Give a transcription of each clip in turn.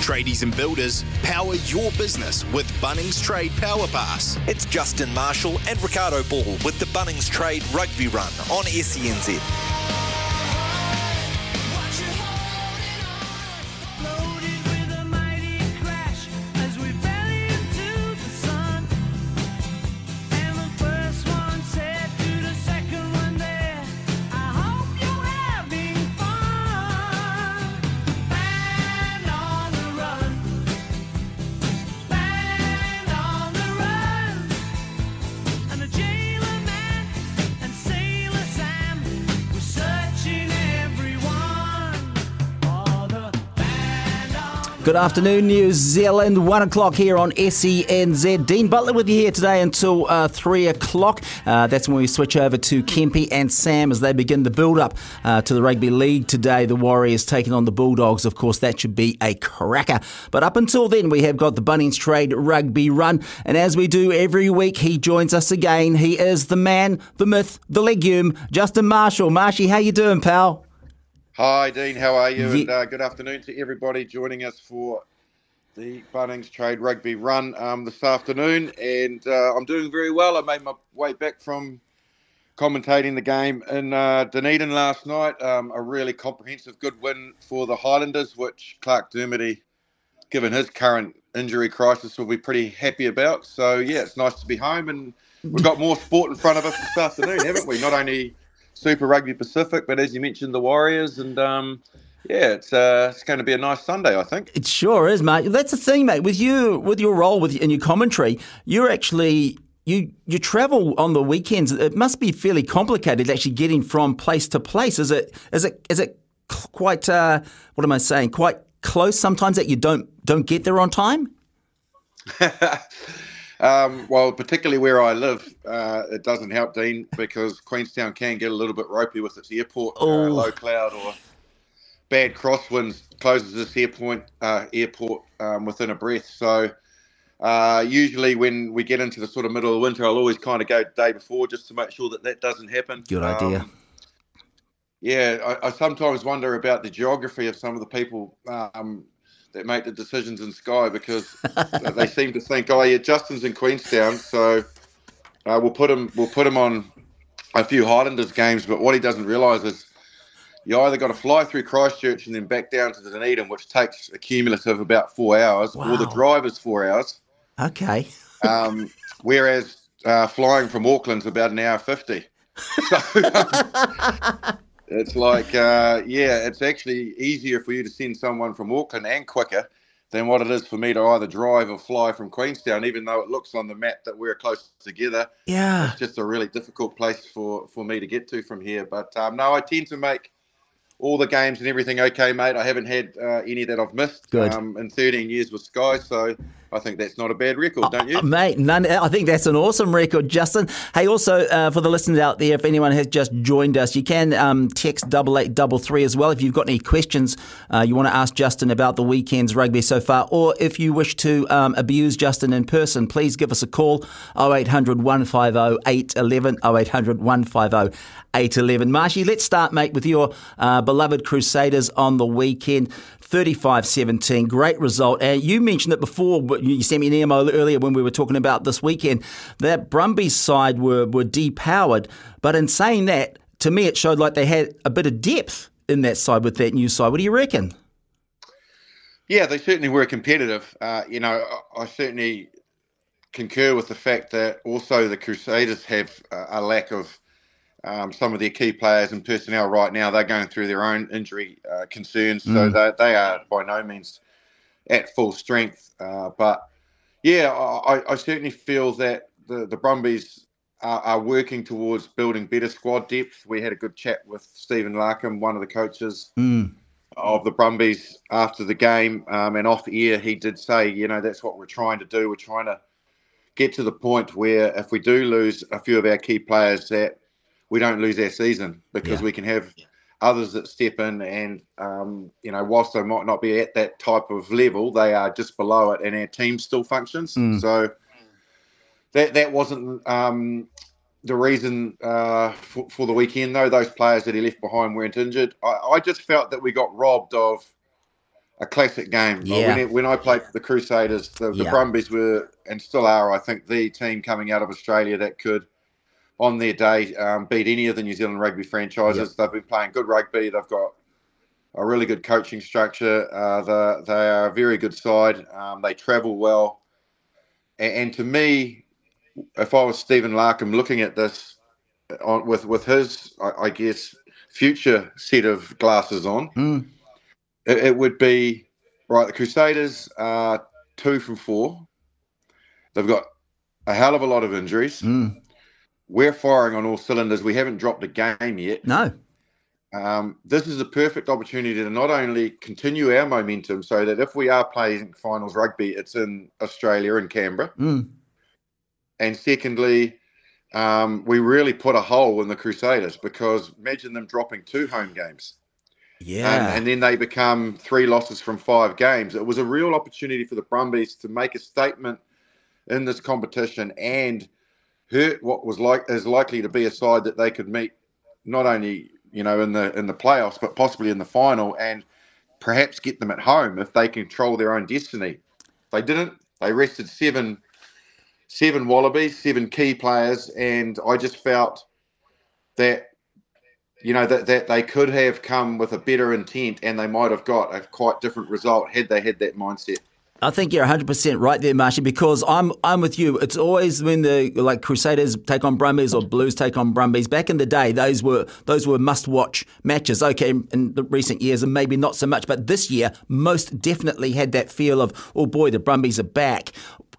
Tradies and builders, power your business with Bunnings Trade Power Pass. It's Justin Marshall and Ricardo Ball with the Bunnings Trade Rugby Run on SENZ. Good afternoon, New Zealand. One o'clock here on SENZ. Dean Butler with you here today until uh, three o'clock. Uh, that's when we switch over to Kempy and Sam as they begin the build up uh, to the Rugby League today. The Warriors taking on the Bulldogs. Of course, that should be a cracker. But up until then, we have got the Bunnings Trade Rugby Run. And as we do every week, he joins us again. He is the man, the myth, the legume, Justin Marshall. Marshy, how you doing, pal? Hi, Dean. How are you? And uh, good afternoon to everybody joining us for the Bunnings Trade Rugby Run um, this afternoon. And uh, I'm doing very well. I made my way back from commentating the game in uh, Dunedin last night. Um, a really comprehensive, good win for the Highlanders, which Clarke Dermody, given his current injury crisis, will be pretty happy about. So, yeah, it's nice to be home. And we've got more sport in front of us this afternoon, haven't we? Not only Super Rugby Pacific, but as you mentioned, the Warriors, and um, yeah, it's uh, it's going to be a nice Sunday, I think. It sure is, mate. That's the thing, mate. With you, with your role with in your commentary, you're actually you you travel on the weekends. It must be fairly complicated actually getting from place to place. Is it is it is it quite uh, what am I saying? Quite close sometimes that you don't don't get there on time. Um, well, particularly where I live, uh, it doesn't help, Dean, because Queenstown can get a little bit ropey with its airport. Uh, low cloud or bad crosswinds closes this airport uh, airport um, within a breath. So uh, usually when we get into the sort of middle of winter, I'll always kind of go the day before just to make sure that that doesn't happen. Good idea. Um, yeah, I, I, sometimes wonder about the geography of some of the people um, that make the decisions in Sky because they seem to think, oh yeah, Justin's in Queenstown, so uh, we'll put him we'll put him on a few Highlanders games. But what he doesn't realise is you either got to fly through Christchurch and then back down to Dunedin, which takes a cumulative of about four hours, wow. or the drive is four hours. Okay. um, whereas uh, flying from Auckland's about an hour fifty. So, um, it's like, uh, yeah, it's actually easier for you to send someone from Auckland and quicker than what it is for me to either drive or fly from Queenstown, even though it looks on the map that we're close together. Yeah. It's just a really difficult place for, for me to get to from here. But um, no, I tend to make all the games and everything okay, mate. I haven't had uh, any that I've missed um, in 13 years with Sky. So I think that's not a bad record, don't you? Uh, mate, none, I think that's an awesome record, Justin. Hey, also, uh, for the listeners out there, if anyone has just joined us, you can um, text 8833 as well if you've got any questions uh, you want to ask Justin about the weekend's rugby so far, or if you wish to um, abuse Justin in person, please give us a call 0800 150 811 0800 150 811. Marshy, let's start, mate, with your uh, beloved Crusaders on the weekend. 35 17. Great result. And you mentioned it before, you sent me an email earlier when we were talking about this weekend that Brumbies side were, were depowered. But in saying that, to me, it showed like they had a bit of depth in that side with that new side. What do you reckon? Yeah, they certainly were competitive. Uh, you know, I certainly concur with the fact that also the Crusaders have a lack of um, some of their key players and personnel right now. They're going through their own injury uh, concerns, so mm. they, they are by no means at full strength. Uh, but yeah, I, I, certainly feel that the, the Brumbies are, are, working towards building better squad depth. We had a good chat with Stephen Larkham, one of the coaches. Mm. of the Brumbies after the game um, and off air, he did say, you know, that's what we're trying to do. We're trying to get to the point where if we do lose a few of our key players, that we don't lose our season because Yeah. we can have others that step in and um, you know whilst they might not be at that type of level they are just below it and our team still functions Mm. so that that wasn't um, the reason uh, for, for the weekend though those players that he left behind weren't injured I, I just felt that we got robbed of a classic game Yeah. when, when I played for the Crusaders the, the Yeah. Brumbies were and still are I think the team coming out of Australia that could on their day um, beat any of the New Zealand rugby franchises. They've been playing good rugby. They've got a really good coaching structure. Uh, the, they are a very good side. Um, they travel well. And, and to me, if I was Stephen Larkham looking at this on, with with his, I, I guess, future set of glasses on, Mm. it, it would be right. The Crusaders are two from four. They've got a hell of a lot of injuries Mm. We're firing on all cylinders. We haven't dropped a game yet. No. Um, this is a perfect opportunity to not only continue our momentum so that if we are playing finals rugby, it's in Australia and Canberra. Mm. And secondly, um, we really put a hole in the Crusaders because imagine them dropping two home games. Yeah. And, and then they become three losses from five games. It was a real opportunity for the Brumbies to make a statement in this competition and hurt what was like is likely to be a side that they could meet not only you know in the in the playoffs but possibly in the final and perhaps get them at home if they control their own destiny. They didn't. They rested seven seven wallabies, seven key players, and I just felt that you know that, that they could have come with a better intent and they might have got a quite different result had they had that mindset. I think you're 100% right there, Marshy, because I'm I'm with you. It's always when the like Crusaders take on Brumbies or Blues take on Brumbies. Back in the day, those were those were must-watch matches. Okay, in the recent years, and maybe not so much, but this year most definitely had that feel of oh boy, the Brumbies are back.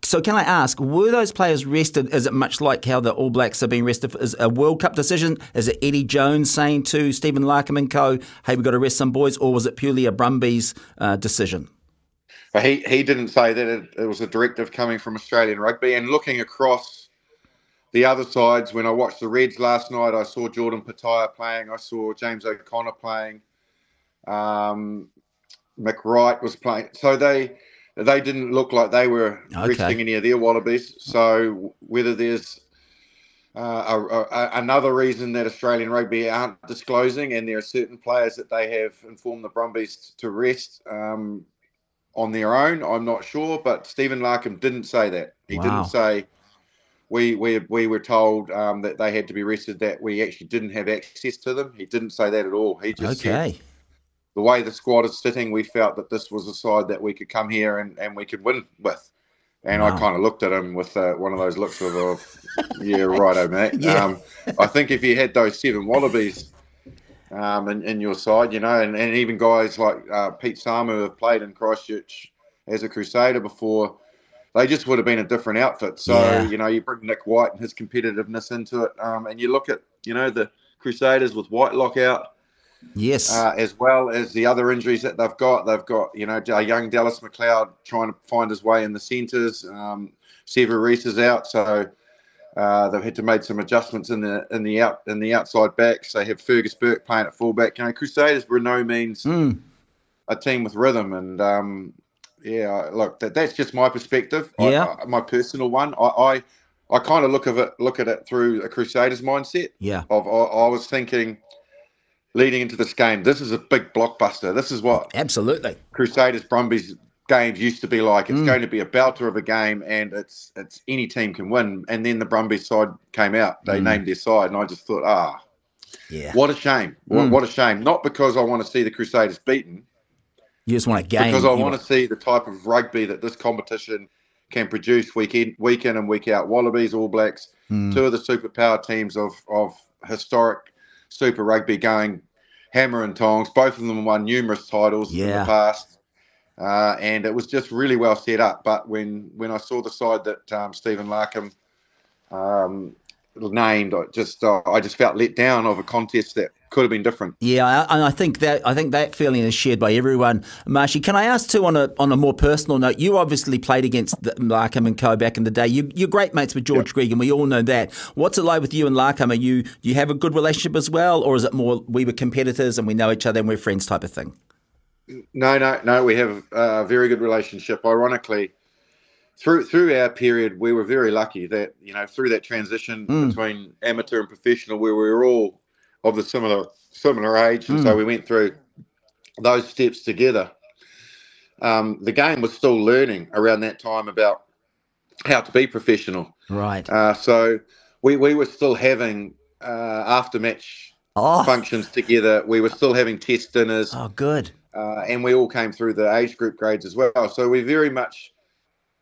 So can I ask, were those players rested? Is it much like how the All Blacks are being rested? Is a World Cup decision? Is it Eddie Jones saying to Stephen Larkham and co, "Hey, we've got to rest some boys," or was it purely a Brumbies uh, decision? But he, he didn't say that it, it was a directive coming from Australian rugby. And looking across the other sides, when I watched the Reds last night, I saw Jordan Petaia playing. I saw James O'Connor playing. Um, McWright was playing. So they they didn't look like they were Okay. resting any of their wallabies. So whether there's uh, a, a, another reason that Australian rugby aren't disclosing, and there are certain players that they have informed the Brumbies to rest um, on their own. I'm not sure, but Stephen Larkham didn't say that. He Wow. didn't say we we we were told um, that they had to be rested. That we actually didn't have access to them. He didn't say that at all. He just said Okay. the way the squad is sitting, we felt that this was a side that we could come here and, and we could win with. And I kind of looked at him with uh, one of those looks of, of yeah, righto, mate. Yeah. Um, I think if you had those seven Wallabies um, in, in your side, you know, and, and even guys like uh, Pete Samu who have played in Christchurch as a Crusader before, they just would have been a different outfit. So, Yeah. you know, you bring Nick White and his competitiveness into it, um, and you look at, you know, the Crusaders with Whitelock out Yes. uh, as well as the other injuries that they've got. They've got, you know, a young Dallas McLeod trying to find his way in the centres. Um, Sevu Reece is out, so uh, they've had to make some adjustments in the in the out in the outside backs. They have Fergus Burke playing at fullback. You know, Crusaders were no means Mm. a team with rhythm, and um, yeah, look, that, that's just my perspective. I- Yeah. I, my personal one. I I, I kind of look of it look at it through a Crusaders mindset Yeah. of I, I was thinking leading into this game, this is a big blockbuster. This is what Absolutely. Crusaders Brumbies games used to be like. It's Mm. going to be a belter of a game, and it's it's any team can win. And then the Brumbies side came out. They Mm. named their side, and I just thought, ah, Yeah. what a shame. What, Mm. what a shame. Not because I want to see the Crusaders beaten, You just want a game. because I want to see the type of rugby that this competition can produce week in, week in and week out. Wallabies, All Blacks, Mm. two of the superpower teams of, of historic Super Rugby going hammer and tongs. Both of them won numerous titles in Yeah. the past. Uh, and it was just really well set up. But when, when I saw the side that um, Stephen Larkham um, named, I just uh, I just felt let down of a contest that could have been different. Yeah, and I think that I think that feeling is shared by everyone. Marshy, can I ask too on a on a more personal note? You obviously played against Larkham and Co back in the day. You, are great mates with George yep. And we all know that. What's it like with you and Larkham? Are you you have a good relationship as well, or is it more we were competitors and we know each other and we're friends type of thing? No, no, no. We have a very good relationship. Ironically, through through our period, we were very lucky that you know through that transition mm. between amateur and professional, where we were all of the similar similar age, and mm. so we went through those steps together. Um, the game was still learning around that time about how to be professional. Right. Uh, so we we were still having uh, after match oh. functions together. We were still having test dinners. Oh, good. Uh, and we all came through the age group grades as well. So we very much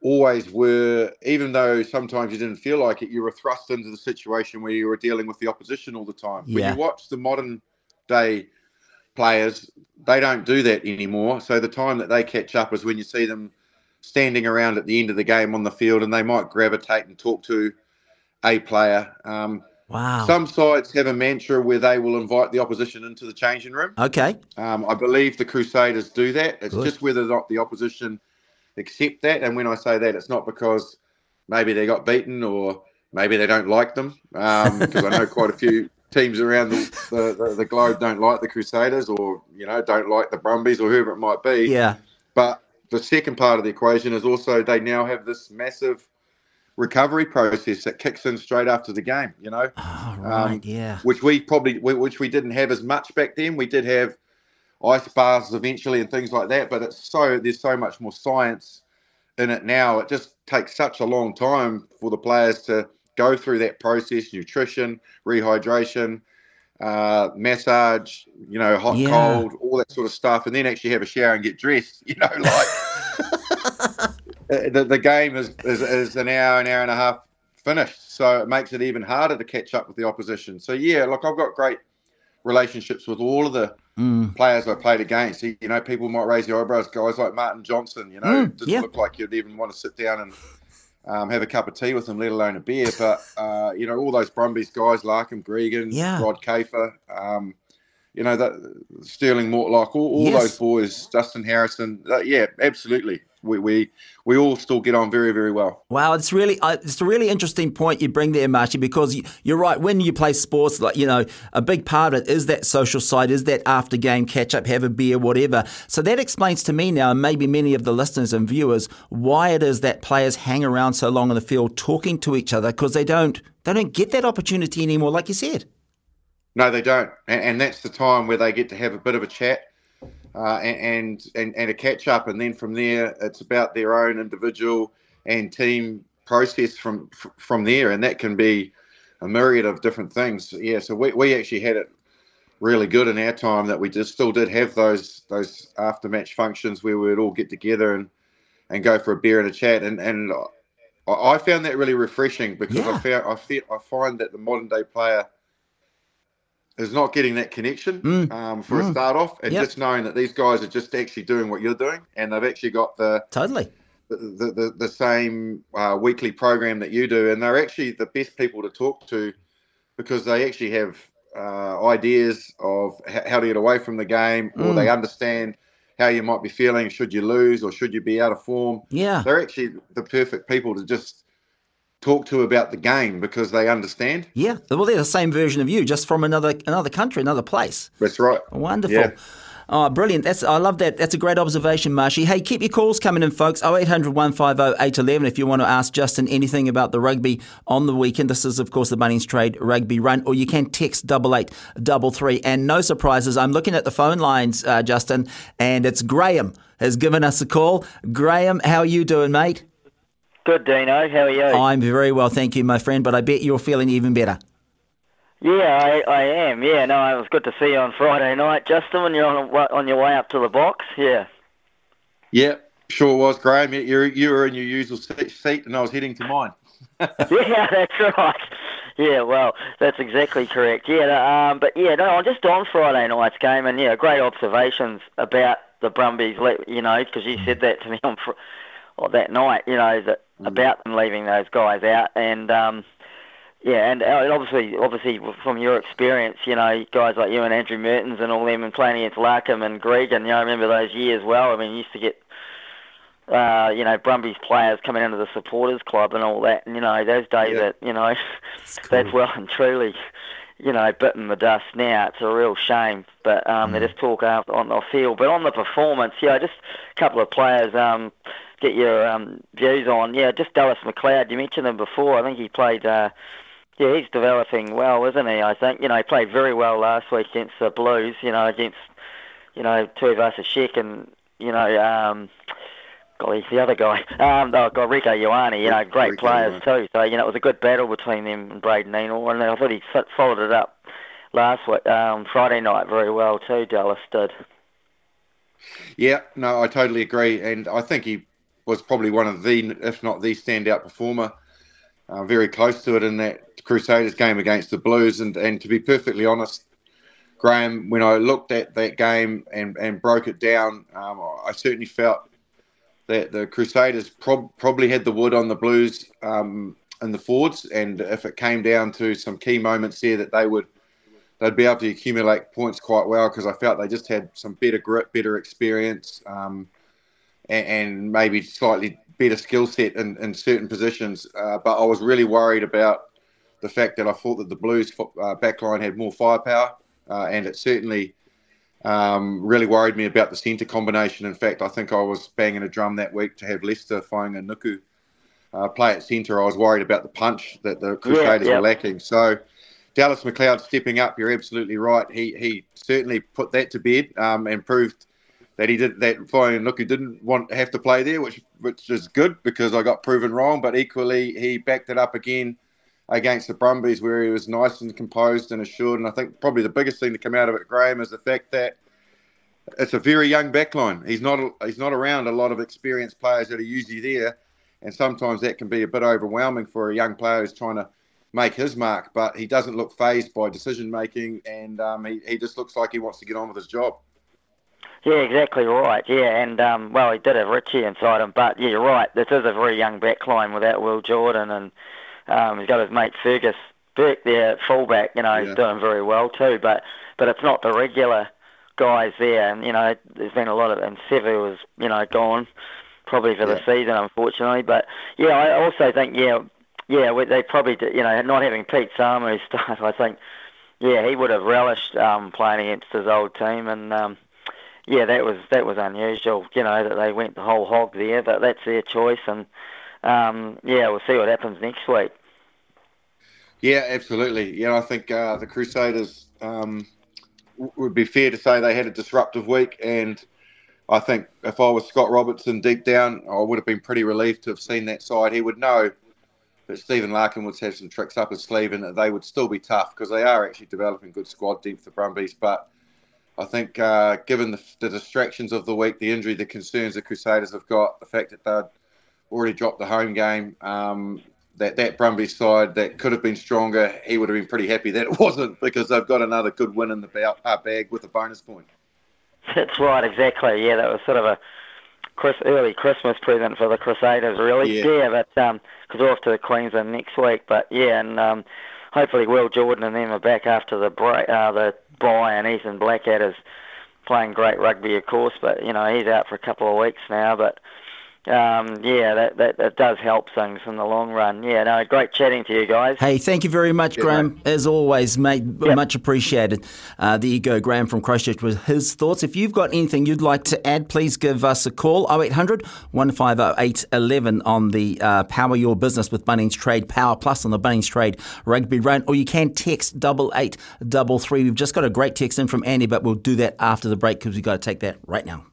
always were, even though sometimes you didn't feel like it, you were thrust into the situation where you were dealing with the opposition all the time. Yeah. When you watch the modern day players, they don't do that anymore. So the time that they catch up is when you see them standing around at the end of the game on the field and they might gravitate and talk to a player. Um, wow. Some sites have a mantra where they will invite the opposition into the changing room. Okay. Um, I believe the Crusaders do that. It's Good. just whether or not the opposition accept that. And when I say that, it's not because maybe they got beaten or maybe they don't like them, because um, I know quite a few teams around the, the, the, globe don't like the Crusaders or you know don't like the Brumbies or whoever it might be. Yeah. But the second part of the equation is also they now have this massive recovery process that kicks in straight after the game. You know. Oh, right. Um, yeah. Which we probably which we didn't have as much back then. We did have ice baths eventually and things like that. But it's so there's so much more science in it now. It just takes such a long time for the players to go through that process: nutrition, rehydration, uh, massage, you know, hot, yeah. cold, all that sort of stuff, and then actually have a shower and get dressed. You know, like the, the game is, is is an hour, an hour and a half finished. So it makes it even harder to catch up with the opposition. So yeah, look, I've got great relationships with all of the mm. players I played against. You know, people might raise their eyebrows. Guys like Martin Johnson, you know, mm, doesn't yeah. look like you'd even want to sit down and um, have a cup of tea with them, let alone a beer. But uh, you know, all those Brumbies guys, Larkham, Gregan, yeah. Rod Kafer, um, you know, that Stirling Mortlock, all, all yes. those boys, Justin Harrison. Uh, yeah, absolutely we, we we all still get on very very well. Wow, it's really uh, it's a really interesting point you bring there, Marshy, because you, you're right. When you play sports, like you know, a big part of it is that social side, is that after game catch up, have a beer, whatever. So that explains to me now, and maybe many of the listeners and viewers, why it is that players hang around so long on the field talking to each other because they don't they don't get that opportunity anymore, like you said. No, they don't, and, and that's the time where they get to have a bit of a chat uh, and, and and a catch up, and then from there it's about their own individual and team process from from there, and that can be a myriad of different things. Yeah, so we, we actually had it really good in our time that we just still did have those those after match functions where we would all get together and and go for a beer and a chat, and and I found that really refreshing because yeah. I found I feel I find that the modern day player is not getting that connection mm. um, for mm. a start off, and yep. just knowing that these guys are just actually doing what you're doing, and they've actually got the totally the the, the, the same uh, weekly program that you do, and they're actually the best people to talk to because they actually have uh, ideas of how to get away from the game, or mm. they understand how you might be feeling should you lose or should you be out of form. Yeah, they're actually the perfect people to just talk to about the game because they understand. Yeah, well, they're the same version of you, just from another another country, another place. That's right. Wonderful. Yeah. Oh, brilliant. That's I love that. That's a great observation, Marshy. Hey, keep your calls coming in, folks. 0800 150 811 if you want to ask Justin anything about the rugby on the weekend. This is, of course, the Bunnings Trade Rugby Run, or you can text 8833. And no surprises, I'm looking at the phone lines, uh, Justin, and it's Graham has given us a call. Graham, how are you doing, mate? Good, Dino. How are you? I'm very well, thank you, my friend. But I bet you're feeling even better. Yeah, I, I am. Yeah, no, it was good to see you on Friday night, Justin. When you're on on your way up to the box. Yeah. Yeah, sure was, Graham. You you were in your usual seat, and I was heading to mine. yeah, that's right. Yeah, well, that's exactly correct. Yeah, um, but yeah, no, I'm just on Friday night's game, and yeah, great observations about the Brumbies. You know, because you said that to me on that night. You know that Mm. about them leaving those guys out. And um, yeah, and uh, obviously, obviously from your experience, you know, guys like you and Andrew Mehrtens and all them, and playing against Larkham and Gregan, you know, I remember those years well. I mean, you used to get, uh, you know, Brumbies players coming into the supporters club and all that, and you know, those days Yeah. that, you know, cool. that's well and truly, you know, bitten the dust now. It's a real shame, but um, they just talk on the field. But on the performance, yeah, just a couple of players. Um, get your um, views on. Yeah, just Dallas McLeod. You mentioned him before. I think he played. Uh, yeah, he's developing well, isn't he? I think you know he played very well last week against the Blues. You know against you know Tuivasa-Sheck and you know um, golly the other guy. Um, oh, God, Rieko Ioane. You know great Rico players too. So you know it was a good battle between them and Braydon Ennor, and I thought he followed it up last week, um, Friday night very well too. Dallas did. Yeah, no, I totally agree, and I think he was probably one of the, if not the standout performer, uh, very close to it in that Crusaders game against the Blues. And, and to be perfectly honest, Graham, when I looked at that game and, and broke it down, um, I certainly felt that the Crusaders prob- probably had the wood on the Blues um, in the forwards, and if it came down to some key moments there, that they would they'd be able to accumulate points quite well because I felt they just had some better grit, better experience, um, and, and maybe slightly better skill set in, in certain positions. Uh, but I was really worried about the fact that I thought that the Blues uh, backline had more firepower, uh, and it certainly um, really worried me about the centre combination. In fact, I think I was banging a drum that week to have Leicester Fainga'anuku uh, play at centre. I was worried about the punch that the Crusaders yeah. were lacking. So. Dallas McLeod stepping up. You're absolutely right. He he certainly put that to bed um, and proved that he did that. Fine, look, he didn't want have to play there, which which is good because I got proven wrong. But equally, he backed it up again against the Brumbies, where he was nice and composed and assured. And I think probably the biggest thing to come out of it, Graham, is the fact that it's a very young backline. He's not he's not around a lot of experienced players that are usually there, and sometimes that can be a bit overwhelming for a young player who's trying to make his mark, but he doesn't look phased by decision making, and um, he, he just looks like he wants to get on with his job. Yeah, exactly right. Yeah, and um, well, he did have Richie inside him, but yeah, you're right. This is a very young backline without Will Jordan, and um, he's got his mate Fergus Burke there, at fullback. You know, Yeah. he's doing very well too. But but it's not the regular guys there, and you know, there's been a lot of and Sevu was you know gone probably for the season, unfortunately. But yeah, I also think yeah, yeah, we- they probably did, you know not having Pete Samu start, I think yeah, he would have relished um, playing against his old team, and um, yeah, that was that was unusual. You know that they went the whole hog there, but that's their choice, and um, yeah, we'll see what happens next week. Yeah, absolutely. Yeah, I think uh, the Crusaders um, would be fair to say they had a disruptive week, and I think if I was Scott Robertson deep down, I would have been pretty relieved to have seen that side. He would know that Stephen Larkham would have some tricks up his sleeve, and that they would still be tough because they are actually developing good squad depth, the Brumbies. But I think, uh, given the, the distractions of the week, the injury, the concerns the Crusaders have got, the fact that they'd already dropped the home game, um, that that Brumbies side that could have been stronger, he would have been pretty happy that it wasn't because they've got another good win in the uh, bag with a bonus point. That's right, exactly. Yeah, that was sort of a Chris, early Christmas present for the Crusaders, really. Yeah. but because we're off to Queensland next week. But yeah, and um, hopefully Will Jordan and them are back after the break, uh, the bye, and Ethan Blackadder's playing great rugby, of course. But you know he's out for a couple of weeks now. But um, yeah, that, that that does help things in the long run. Yeah, no, great chatting to you guys. Hey, thank you very much, Yeah, Graham. As always, mate, Yep. much appreciated. Uh, there you go, Graham from Christchurch with his thoughts. If you've got anything you'd like to add, please give us a call 0800 150 811 on the uh, Power Your Business with Bunnings Trade Power Pass on the Bunnings Trade Rugby Run, or you can text double eight double three. We've just got a great text in from Andy, but we'll do that after the break because we've got to take that right now.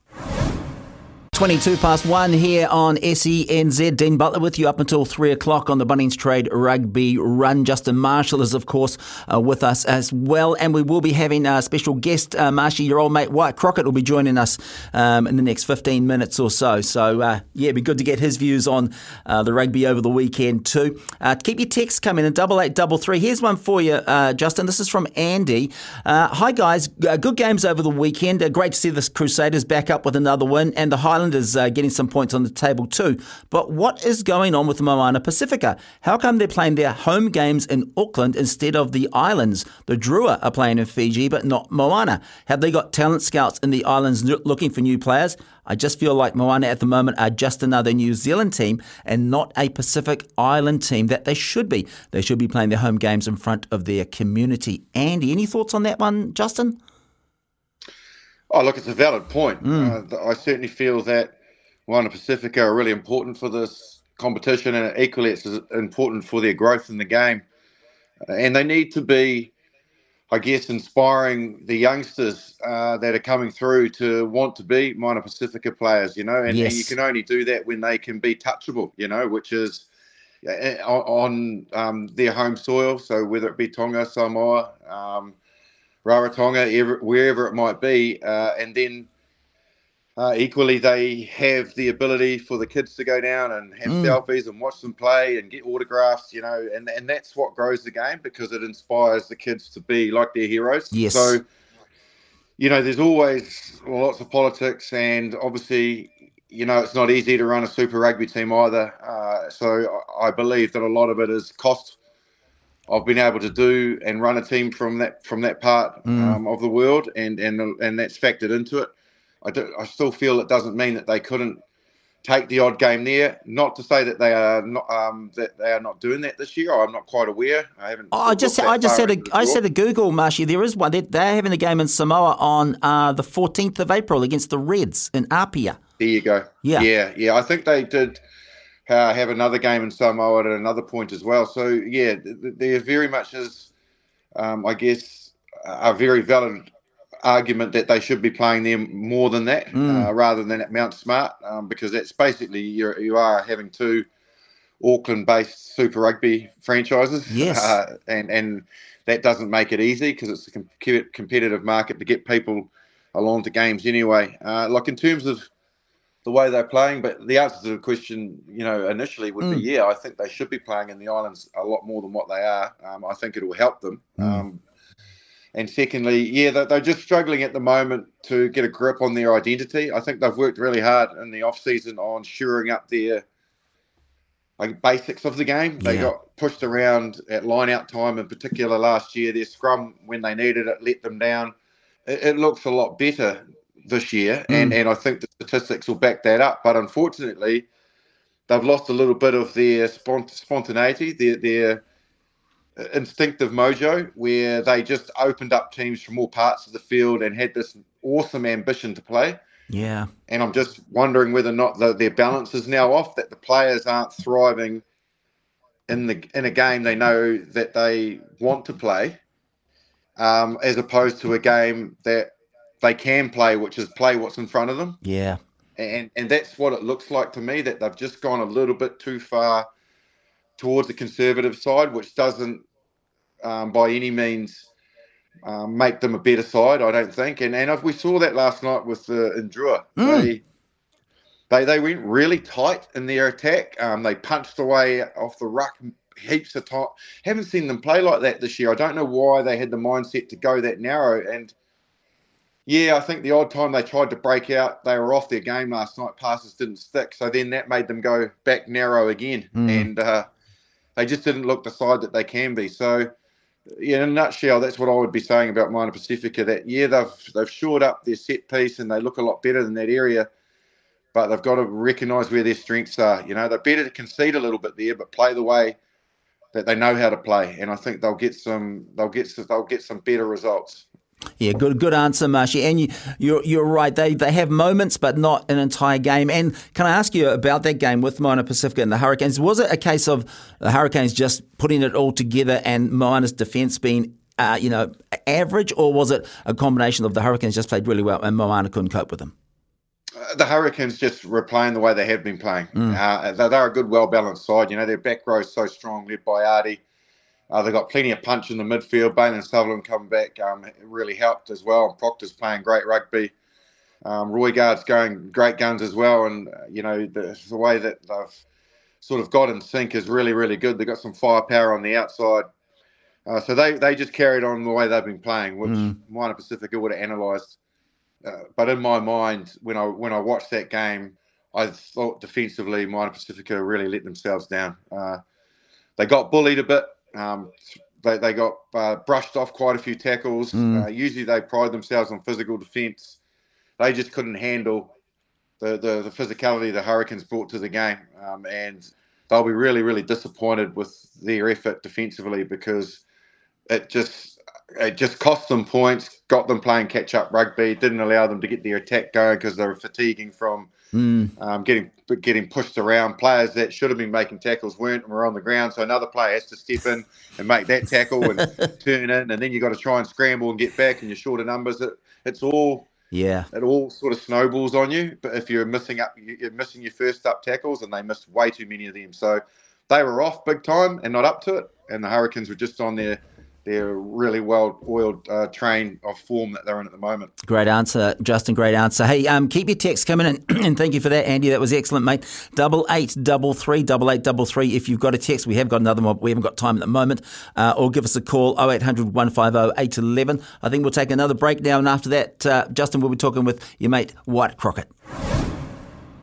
22 past one here on SENZ. Dean Butler with you up until three o'clock on the Bunnings Trade Rugby Run. Justin Marshall is, of course, uh, with us as well. And we will be having a special guest, uh, Marshy, your old mate Wyatt Crockett, will be joining us um, in the next 15 minutes or so. So, uh, yeah, it'd be good to get his views on uh, the rugby over the weekend, too. Uh, keep your texts coming in, double eight double three. Here's one for you, uh, Justin. This is from Andy. Uh, hi, guys. Good games over the weekend. Great to see the Crusaders back up with another win. And the Highlanders Islanders uh, getting some points on the table too. But what is going on with Moana Pacifica? How come they're playing their home games in Auckland instead of the islands? The Drua are playing in Fiji, but not Moana. Have they got talent scouts in the islands looking for new players? I just feel like Moana at the moment are just another New Zealand team and not a Pacific Island team that they should be. They should be playing their home games in front of their community. Andy, any thoughts on that one, Justin? Oh, look, it's a valid point. Mm. Uh, I certainly feel that Moana Pacifica are really important for this competition, and equally, it's important for their growth in the game. Uh, and they need to be, I guess, inspiring the youngsters uh, that are coming through to want to be Moana Pacifica players, you know, and, yes. and, you can only do that when they can be touchable, you know, which is uh, on, um, their home soil. So whether it be Tonga, Samoa, um, Rarotonga, wherever it might be, uh, and then uh, equally they have the ability for the kids to go down and have mm. selfies and watch them play and get autographs, you know, and and that's what grows the game because it inspires the kids to be like their heroes. Yes. So, you know, there's always lots of politics, and obviously, you know, it's not easy to run a Super Rugby team either. Uh, so I believe that a lot of it is cost I've been able to do and run a team from that from that part mm. um, of the world, and and and that's factored into it. I do, I still feel it doesn't mean that they couldn't take the odd game there. Not to say that they are not um, that they are not doing that this year. I'm not quite aware. I haven't. Oh, I just I just said a, I said a Google, Marshy. There is one. They're, they're having a game in Samoa on uh, the 14th of April against the Reds in Apia. There you go. Yeah, yeah, yeah. I think they did uh, have another game in Samoa at another point as well. So yeah, there very much is, um, I guess, a very valid argument that they should be playing them more than that, mm. uh, rather than at Mount Smart, um, because that's basically you're, you are having two Auckland-based Super Rugby franchises. Yes, uh, and and that doesn't make it easy because it's a com- competitive market to get people along to games anyway. Uh, like in terms of the way they're playing. But the answer to the question, you know, initially would mm. be yeah, I think they should be playing in the islands a lot more than what they are. Um, I think it will help them. Mm. Um, and secondly, yeah, they're, they're, just struggling at the moment to get a grip on their identity. I think they've worked really hard in the off season on shoring up their like basics of the game. They yeah. got pushed around at line out time in particular last year. Their scrum when they needed it let them down. It, it looks a lot better this year, mm. and, and I think the statistics will back that up. But unfortunately, they've lost a little bit of their spont- spontaneity, their, their instinctive mojo, where they just opened up teams from all parts of the field and had this awesome ambition to play. Yeah. And I'm just wondering whether or not the, their balance is now off, that the players aren't thriving in the in a game they know that they want to play, um, as opposed to a game that they can play, which is play what's in front of them. Yeah. And and that's what it looks like to me that they've just gone a little bit too far towards the conservative side, which doesn't um, by any means um, make them a better side, I don't think. And and if we saw that last night with the Indrua, mm. they they they went really tight in their attack. Um, they punched away off the ruck heaps of time. Haven't seen them play like that this year. I don't know why they had the mindset to go that narrow and yeah, I think the odd time they tried to break out, they were off their game last night. Passes didn't stick, so then that made them go back narrow again, mm. and uh, they just didn't look the side that they can be. So, yeah, in a nutshell, that's what I would be saying about Moana Pacifica. That yeah, they've they've shored up their set piece and they look a lot better than that area, but they've got to recognise where their strengths are. You know, they're better to concede a little bit there, but play the way that they know how to play, and I think they'll get some they'll get some, they'll get some better results. Yeah, good good answer, Marshy. And you, you're you're right. They they have moments, but not an entire game. And can I ask you about that game with Moana Pacifica and the Hurricanes? Was it a case of the Hurricanes just putting it all together and Moana's defence being, uh, you know, average, or was it a combination of the Hurricanes just played really well and Moana couldn't cope with them? Uh, the Hurricanes just were playing the way they have been playing. Mm. Uh, they're a good, well balanced side. You know, their back row is so strong, led by Ardie. Uh, they've got plenty of punch in the midfield. Bain and Sutherland coming back um, really helped as well. And Proctor's playing great rugby. Um, Guard's going great guns as well. And, uh, you know, the, the, way that they've sort of got in sync is really, really good. They've got some firepower on the outside. Uh, so they, they just carried on the way they've been playing, which mm. Moana Pacifica would have analysed uh, but in my mind, when I when I watched that game, I thought defensively, Moana Pacifica really let themselves down. Uh, they got bullied a bit. Um, they, they got uh, brushed off quite a few tackles. Mm. Uh, usually they pride themselves on physical defence. They just couldn't handle the, the, the, physicality the Hurricanes brought to the game. Um, and they'll be really, really disappointed with their effort defensively because it just it just cost them points, got them playing catch up rugby, didn't allow them to get their attack going because they were fatiguing from mm. um, getting getting pushed around. Players that should have been making tackles weren't and were on the ground, so another player has to step in and make that tackle and turn in, and then you've got to try and scramble and get back, and you're shorter numbers. It, it's all yeah, it all sort of snowballs on you. But if you're missing up, you're missing your first up tackles, and they missed way too many of them. So they were off big time and not up to it, and the Hurricanes were just on their their really well oiled uh, train of form that they're in at the moment. Great answer, Justin. Great answer. Hey, um, keep your texts coming in, and thank you for that, Andy. That was excellent, mate. Double eight double three, double eight double three. If you've got a text, we have got another one. We haven't got time at the moment, uh, or give us a call 0800 150 811. I think we'll take another break now, and after that, uh, Justin, we'll be talking with your mate Wyatt Crockett.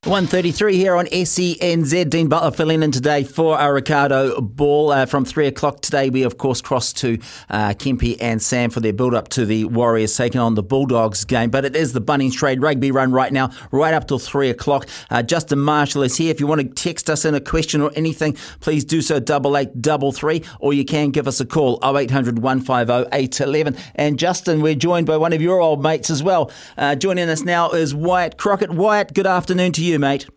133 here on SENZ. Dean Butler filling in today for our Ricardo Ball. Uh, from 3 o'clock today, we of course cross to uh, Kempi and Sam for their build up to the Warriors taking on the Bulldogs game. But it is the Bunnings Trade Rugby run right now, right up till 3 o'clock. Uh, Justin Marshall is here. If you want to text us in a question or anything, please do so double eight double three, or you can give us a call 0800 150 811. And Justin, we're joined by one of your old mates as well. Uh, joining us now is Wyatt Crockett. Wyatt, good afternoon to you you, mate?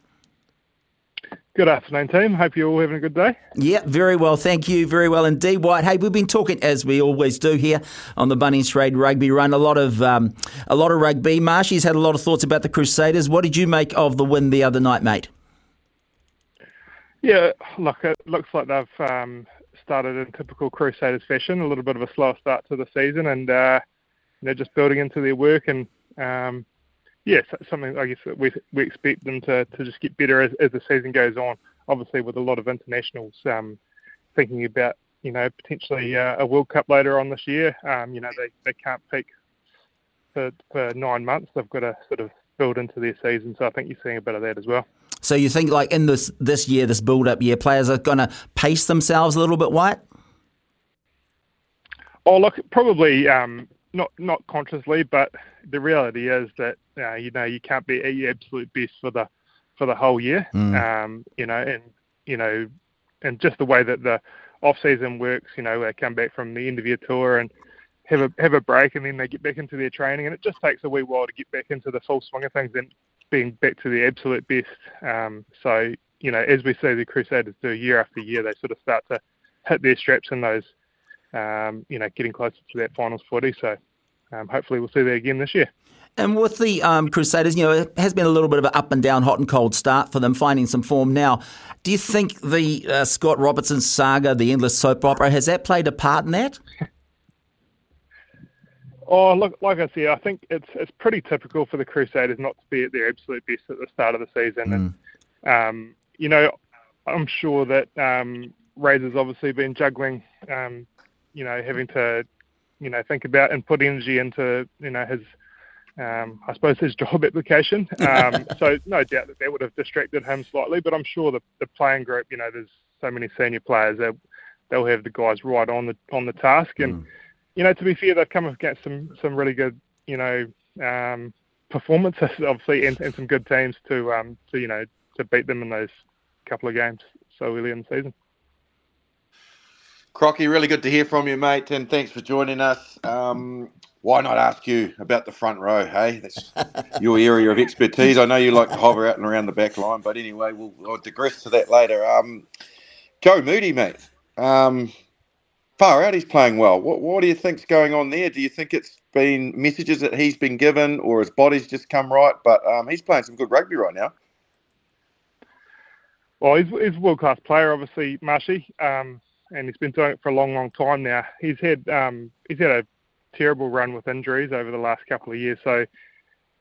Good afternoon, team. Hope you're all having a good day. Yeah, very well. Thank you. Very well indeed, Wyatt. Hey, we've been talking as we always do here on the Bunnings Trade Rugby Run. A lot of um, a lot of rugby. Marshy's had a lot of thoughts about the Crusaders. What did you make of the win the other night, mate? Yeah, look, it looks like they've um, started in typical Crusaders fashion. A little bit of a slow start to the season, and uh, they're just building into their work and. Um, yes, something I guess we we expect them to, to just get better as, as the season goes on. Obviously, with a lot of internationals um, thinking about you know potentially uh, a World Cup later on this year. Um, you know they, they can't peak for for nine months. They've got to sort of build into their season. So I think you're seeing a bit of that as well. So you think like in this this year, this build up year, players are going to pace themselves a little bit, Wyatt? Oh, look, probably um, not not consciously, but the reality is that uh, you know you can't be at your absolute best for the for the whole year. Mm. Um, you know, and you know, and just the way that the off season works, you know, they come back from the end of your tour and have a have a break, and then they get back into their training, and it just takes a wee while to get back into the full swing of things and being back to the absolute best. Um, so you know, as we see the Crusaders do year after year, they sort of start to hit their straps in those, um, you know, getting closer to that finals footy. So um, hopefully we'll see that again this year. And with the um, Crusaders, you know, it has been a little bit of an up and down, hot and cold start for them, finding some form now. Do you think the uh, Scott Robertson saga, the endless soap opera, has that played a part in that? Oh, look, like I said, I think it's it's pretty typical for the Crusaders not to be at their absolute best at the start of the season. Mm. And, um, you know, I'm sure that um, Razor's obviously been juggling, um, you know, having to you know think about and put energy into you know his um, I suppose his job application. Um, so no doubt that that would have distracted him slightly, but I'm sure the, the playing group, you know, there's so many senior players that they'll have the guys right on the on the task. And mm. you know, to be fair, they've come up against some some really good, you know, um, performances, obviously, and, and some good teams to um, to you know to beat them in those couple of games so early in the season. Crocky, really good to hear from you, mate, and thanks for joining us. Um, why not ask you about the front row? Hey, that's your area of expertise. I know you like to hover out and around the back line, but anyway, we'll I'll digress to that later. Um, Joe Moody, mate. Um, far out, he's playing well. What, what do you think's going on there? Do you think it's been messages that he's been given, or his body's just come right? But um, he's playing some good rugby right now. Well, he's, he's a world class player, obviously, Marshy. Um, and he's been doing it for a long, long time now. He's had um, he's had a terrible run with injuries over the last couple of years. So,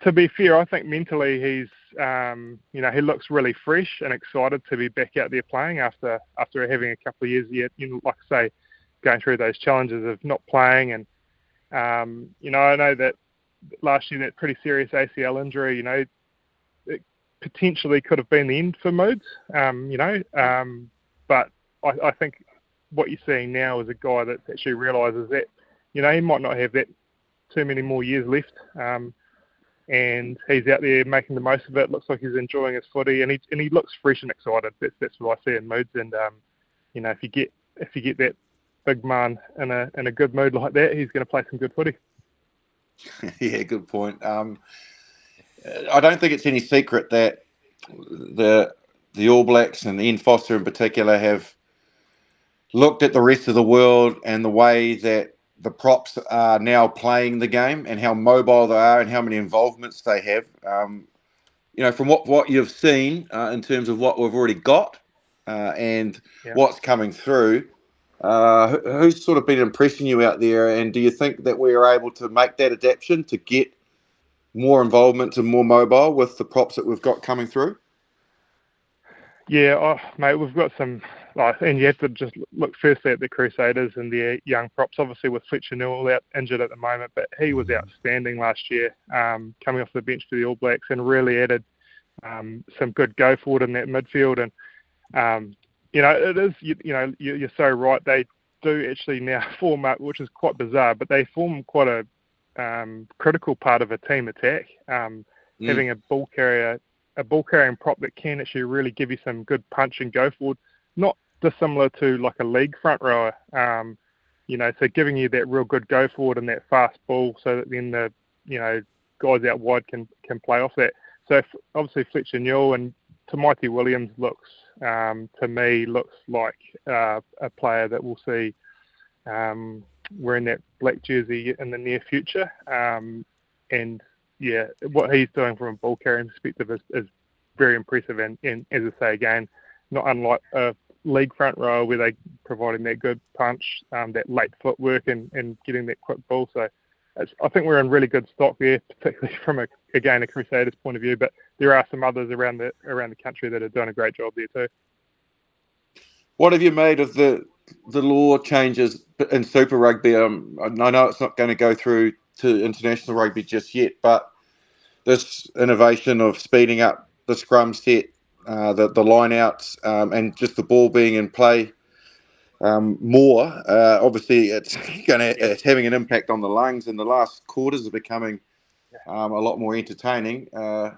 to be fair, I think mentally he's um, you know he looks really fresh and excited to be back out there playing after after having a couple of years yet. You know, like I say, going through those challenges of not playing and um, you know I know that last year that pretty serious ACL injury. You know, it potentially could have been the end for Moods. Um, you know, um, but I, I think what you're seeing now is a guy that actually realises that you know he might not have that too many more years left. Um, and he's out there making the most of it. Looks like he's enjoying his footy, and he and he looks fresh and excited. That's that's what I see in moods. And um, you know, if you get if you get that big man in a in a good mood like that, he's going to play some good footy. yeah, good point. Um, I don't think it's any secret that the the All Blacks and Ian Foster in particular have looked at the rest of the world and the way that the props are now playing the game and how mobile they are and how many involvements they have. Um, you know, from what, what you've seen uh, in terms of what we've already got uh, and yeah. what's coming through, uh, who's sort of been impressing you out there? And do you think that we are able to make that adaptation to get more involvement and more mobile with the props that we've got coming through? Yeah, oh, mate, we've got some like, and you have to just look firstly at the Crusaders and their young props. Obviously, with Fletcher Newell out injured at the moment, but he was outstanding last year, um, coming off the bench for the All Blacks, and really added um, some good go forward in that midfield. And um, you know, it is you, you know you, you're so right. They do actually now form up, which is quite bizarre, but they form quite a um, critical part of a team attack. Um, mm. Having a ball carrier, a ball carrying prop that can actually really give you some good punch and go forward. Not dissimilar to like a league front rower. Um, you know, so giving you that real good go forward and that fast ball, so that then the you know guys out wide can can play off that. So obviously Fletcher Newell and Tamaiti Williams looks um, to me looks like uh, a player that we'll see um, wearing that black jersey in the near future. Um, and yeah, what he's doing from a ball carrying perspective is, is very impressive. And, and, as I say again, not unlike a league front row where they providing that good punch, um, that late footwork, and, and getting that quick ball. So I think we're in really good stock there, particularly from a again a Crusaders point of view. But there are some others around the around the country that are doing a great job there too. What have you made of the the law changes in Super Rugby? Um, I know it's not going to go through to international rugby just yet, but this innovation of speeding up the scrum set uh, the the lineouts um, and just the ball being in play um, more. Uh, obviously, it's going it's having an impact on the lungs, and the last quarters are becoming um, a lot more entertaining. Uh,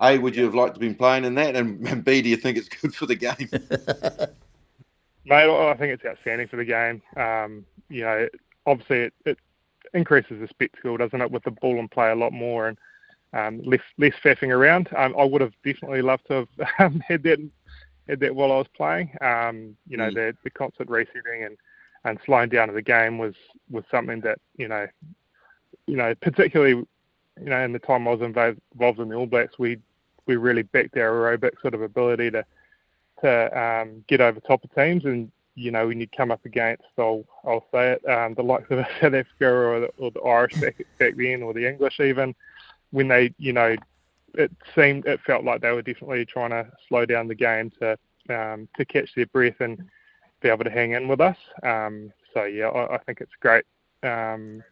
a, would you have liked to been playing in that? And, and B, do you think it's good for the game? Mate, I think it's outstanding for the game. Um, you know, obviously it, it, increases the spectacle, doesn't it, with the ball in play a lot more. And um, less less faffing around. Um, I would have definitely loved to have um, had that had that while I was playing. Um, you know, mm. the the constant resetting and, and slowing down of the game was was something that you know, you know, particularly you know in the time I was involved, involved in the All Blacks, we we really backed our aerobic sort of ability to to um, get over top of teams and you know, when you come up against, I'll, I'll say it, um, the likes of South Africa or the, or the Irish back, back then, or the English even, when they, you know, it seemed, it felt like they were definitely trying to slow down the game to um, to catch their breath and be able to hang in with us. Um, so yeah, I, I, think it's great. Um,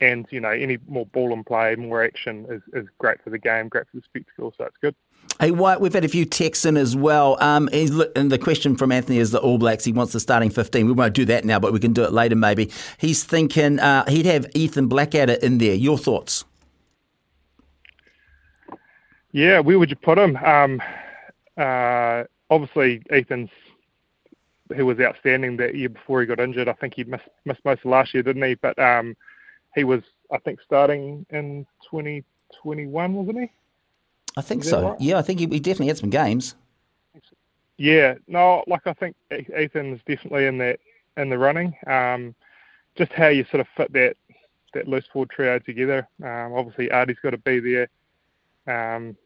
and you know, any more ball and play, more action is, is great for the game, great for the spectacle. So it's good. Hey, Wyatt, we've had a few texts in as well. Um, and the question from Anthony is the All Blacks. He wants the starting 15. We won't do that now, but we can do it later maybe. He's thinking uh, he'd have Ethan Blackadder in there. Your thoughts? Yeah, where would you put him? Um, uh, obviously, Ethan's who was outstanding that year before he got injured. I think he missed, missed most of last year, didn't he? But um, he was, I think, starting in 2021, wasn't he? I think so. Right? Yeah, I think he, he, definitely had some games. Yeah, no, like I think Ethan's definitely in that in the running. Um, just how you sort of fit that that loose forward trio together. Um, obviously, Ardie's got to be there. Um,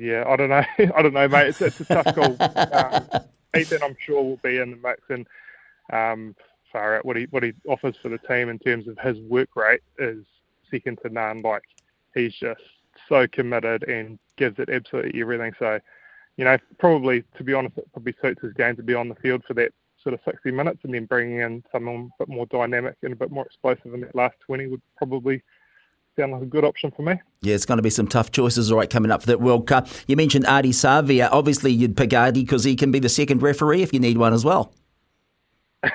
yeah, I don't know. I don't know, mate. It's, it's a tough call. um, Ethan, I'm sure, will be in the mix, and um, far out what he what he offers for the team in terms of his work rate is second to none. Like he's just so committed and gives it absolutely everything. So, you know, probably to be honest, it probably suits his game to be on the field for that sort of 60 minutes, and then bringing in someone a bit more dynamic and a bit more explosive in that last 20 would probably sound like a good option for me. Yeah, it's going to be some tough choices, all right, coming up for that World Cup. You mentioned Ardie Savea. Obviously, you'd pick Ardie because he can be the second referee if you need one as well.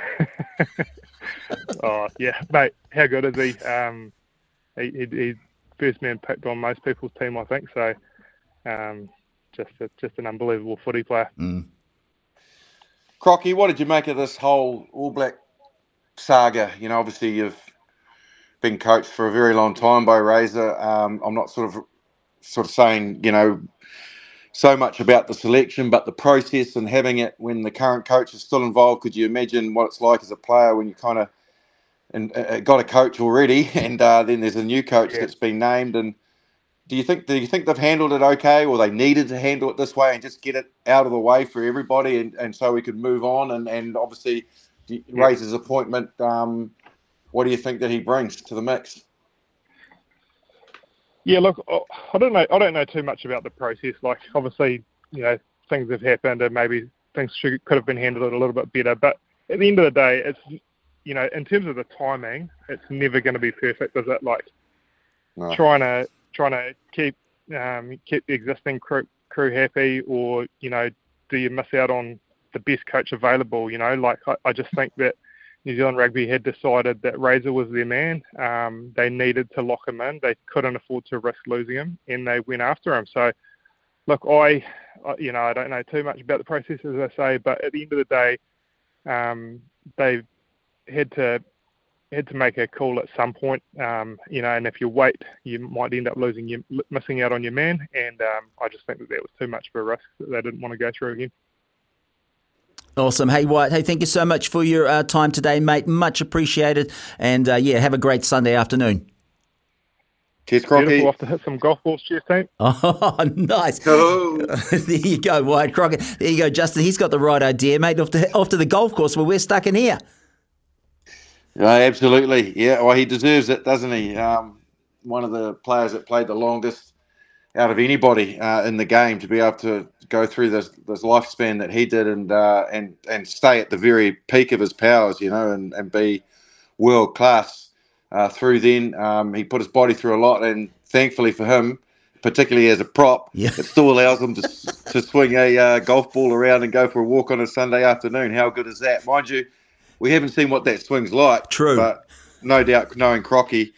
oh yeah, mate, how good is he? Um, he, he, he's first man picked on most people's team, I think. So, um, just a, just an unbelievable footy player. Mm. Crocky, what did you make of this whole All Black saga? You know, obviously you've been coached for a very long time by Razor. Um, I'm not sort of sort of saying you know so much about the selection, but the process and having it when the current coach is still involved. Could you imagine what it's like as a player when you kind of and uh, got a coach already, and uh, then there's a new coach yeah. that's been named. And do you think do you think they've handled it okay, or they needed to handle it this way and just get it out of the way for everybody, and, and so we could move on? And and obviously, yeah. Razor's appointment. Um, what do you think that he brings to the mix? Yeah, look, I don't know. I don't know too much about the process. Like, obviously, you know, things have happened, and maybe things should, could have been handled a little bit better. But at the end of the day, it's you know, in terms of the timing, it's never going to be perfect, is it? Like no. trying to trying to keep um, keep the existing crew crew happy, or you know, do you miss out on the best coach available? You know, like I, I just think that New Zealand Rugby had decided that Razor was their man. Um, they needed to lock him in. They couldn't afford to risk losing him, and they went after him. So, look, I, you know, I don't know too much about the process as I say, but at the end of the day, um, they had to had to make a call at some point, um, you know, and if you wait, you might end up losing you missing out on your man, and um, I just think that that was too much of a risk that they didn't want to go through again. Awesome. Hey, Wyatt. Hey, thank you so much for your uh, time today, mate. Much appreciated. And uh, yeah, have a great Sunday afternoon. Cheers, Crocky. Beautiful. Off to hit some golf balls, cheers, team. Oh, nice. Oh. there you go, Wyatt Crockett. There you go, Justin. He's got the right idea, mate. Off to, off to the golf course where we're stuck in here. Yeah, absolutely. Yeah, well, he deserves it, doesn't he? Um, one of the players that played the longest out of anybody uh, in the game to be able to go through this this lifespan that he did and uh, and and stay at the very peak of his powers, you know, and, and be world class uh, through then. Um, he put his body through a lot, and thankfully for him, particularly as a prop, yeah. it still allows him to, to swing a uh, golf ball around and go for a walk on a Sunday afternoon. How good is that? Mind you, we haven't seen what that swing's like. True. But no doubt, knowing Crocky,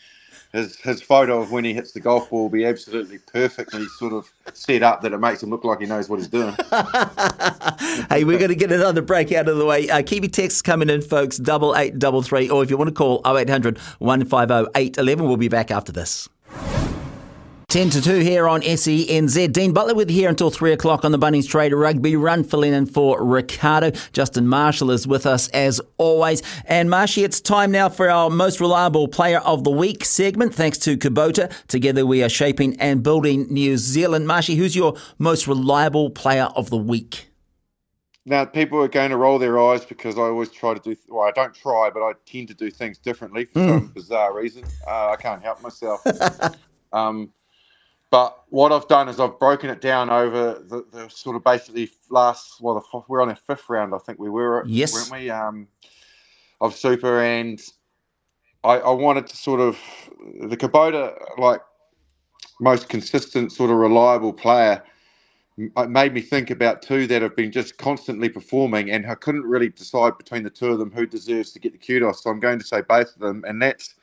his, his photo of when he hits the golf ball will be absolutely perfectly sort of set up that it makes him look like he knows what he's doing. hey, we're going to get another break out of the way. Uh, your texts coming in, folks, double eight double three, or if you want to call 0800 150 811. We'll be back after this. 10 to 2 here on SENZ. Dean Butler with you here until 3 o'clock on the Bunnings Trade Rugby Run, filling in for Ricardo. Justin Marshall is with us as always. And Marshy, it's time now for our most reliable player of the week segment. Thanks to Kubota. Together we are shaping and building New Zealand. Marshy, who's your most reliable player of the week? Now, people are going to roll their eyes because I always try to do, well, I don't try, but I tend to do things differently for mm. some bizarre reason. Uh, I can't help myself. um, but what I've done is I've broken it down over the, the sort of basically last. Well, the, we're on our fifth round, I think we were. Yes. Weren't we? Um, of Super, and I, I wanted to sort of the Kubota like most consistent, sort of reliable player. It made me think about two that have been just constantly performing, and I couldn't really decide between the two of them who deserves to get the kudos. So I'm going to say both of them, and that's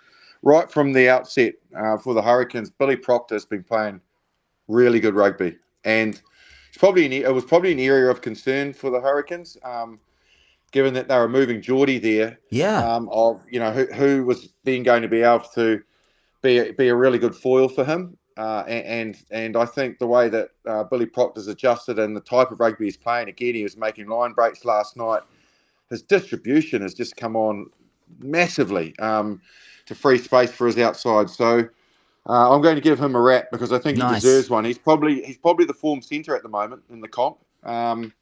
right from the outset uh, for the Hurricanes, Billy Proctor has been playing really good rugby, and it's probably an, it was probably an area of concern for the Hurricanes, um, given that they were moving Jordie there. Yeah. Um, of you know who, who was then going to be able to be be a really good foil for him. Uh, and and I think the way that uh, Billy Proctor's adjusted and the type of rugby he's playing again, he was making line breaks last night. His distribution has just come on massively. Um, to free space for his outside. So uh, I'm going to give him a rat because I think nice. he deserves one. He's probably he's probably the form centre at the moment in the comp. Um,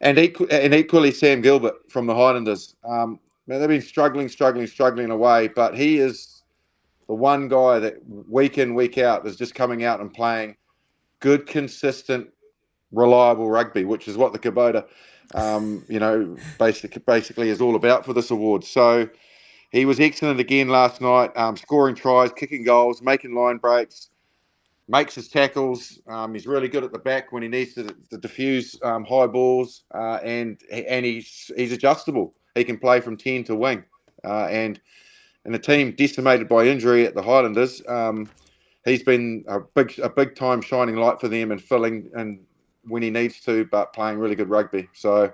and, equ- and equally Sam Gilbert from the Highlanders. Um, they've been struggling, struggling, struggling away, but he is the one guy that week in, week out is just coming out and playing good, consistent, reliable rugby, which is what the Kubota, um, you know, basic, basically is all about for this award. So he was excellent again last night, um, scoring tries, kicking goals, making line breaks, makes his tackles. Um, he's really good at the back when he needs to, to diffuse um, high balls, uh, and and he's he's adjustable. He can play from ten to wing, uh, and in a team decimated by injury at the Highlanders, um, he's been a big a big time shining light for them and filling and when he needs to, but playing really good rugby. So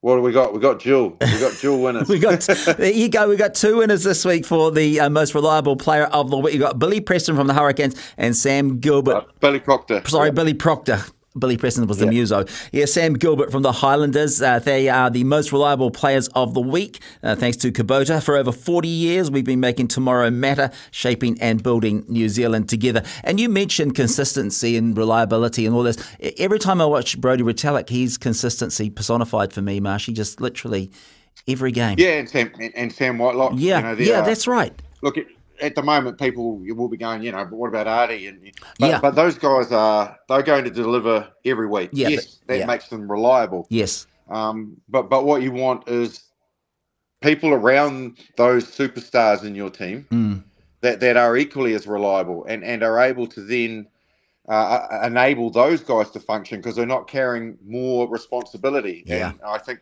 what do we got? We got dual. We got dual winners. we got there you go. We got two winners this week for the uh, most reliable player of the week. You got Billy Preston from the Hurricanes and Sam Gilbert. Uh, Billy Proctor. Sorry. Billy Proctor. Billy Preston was the yeah. muso. Yeah, Sam Gilbert from the Highlanders. Uh, they are the most reliable players of the week, uh, thanks to Kubota. For over 40 years, we've been making tomorrow matter, shaping and building New Zealand together. And you mentioned consistency and reliability and all this. Every time I watch Brodie Retallick, he's consistency personified for me, Marshy, just literally every game. Yeah, and Sam, and Sam Whitelock. Yeah, you know, yeah, that's right. Look, at the moment, people will be going, you know, but what about Ardie? And but, yeah. but those guys are they're going to deliver every week. Yeah, yes, but, that yeah. makes them reliable. Yes. Um, but but what you want is people around those superstars in your team mm. that that are equally as reliable and and are able to then. Uh, uh enable those guys to function because they're not carrying more responsibility. Yeah, and I think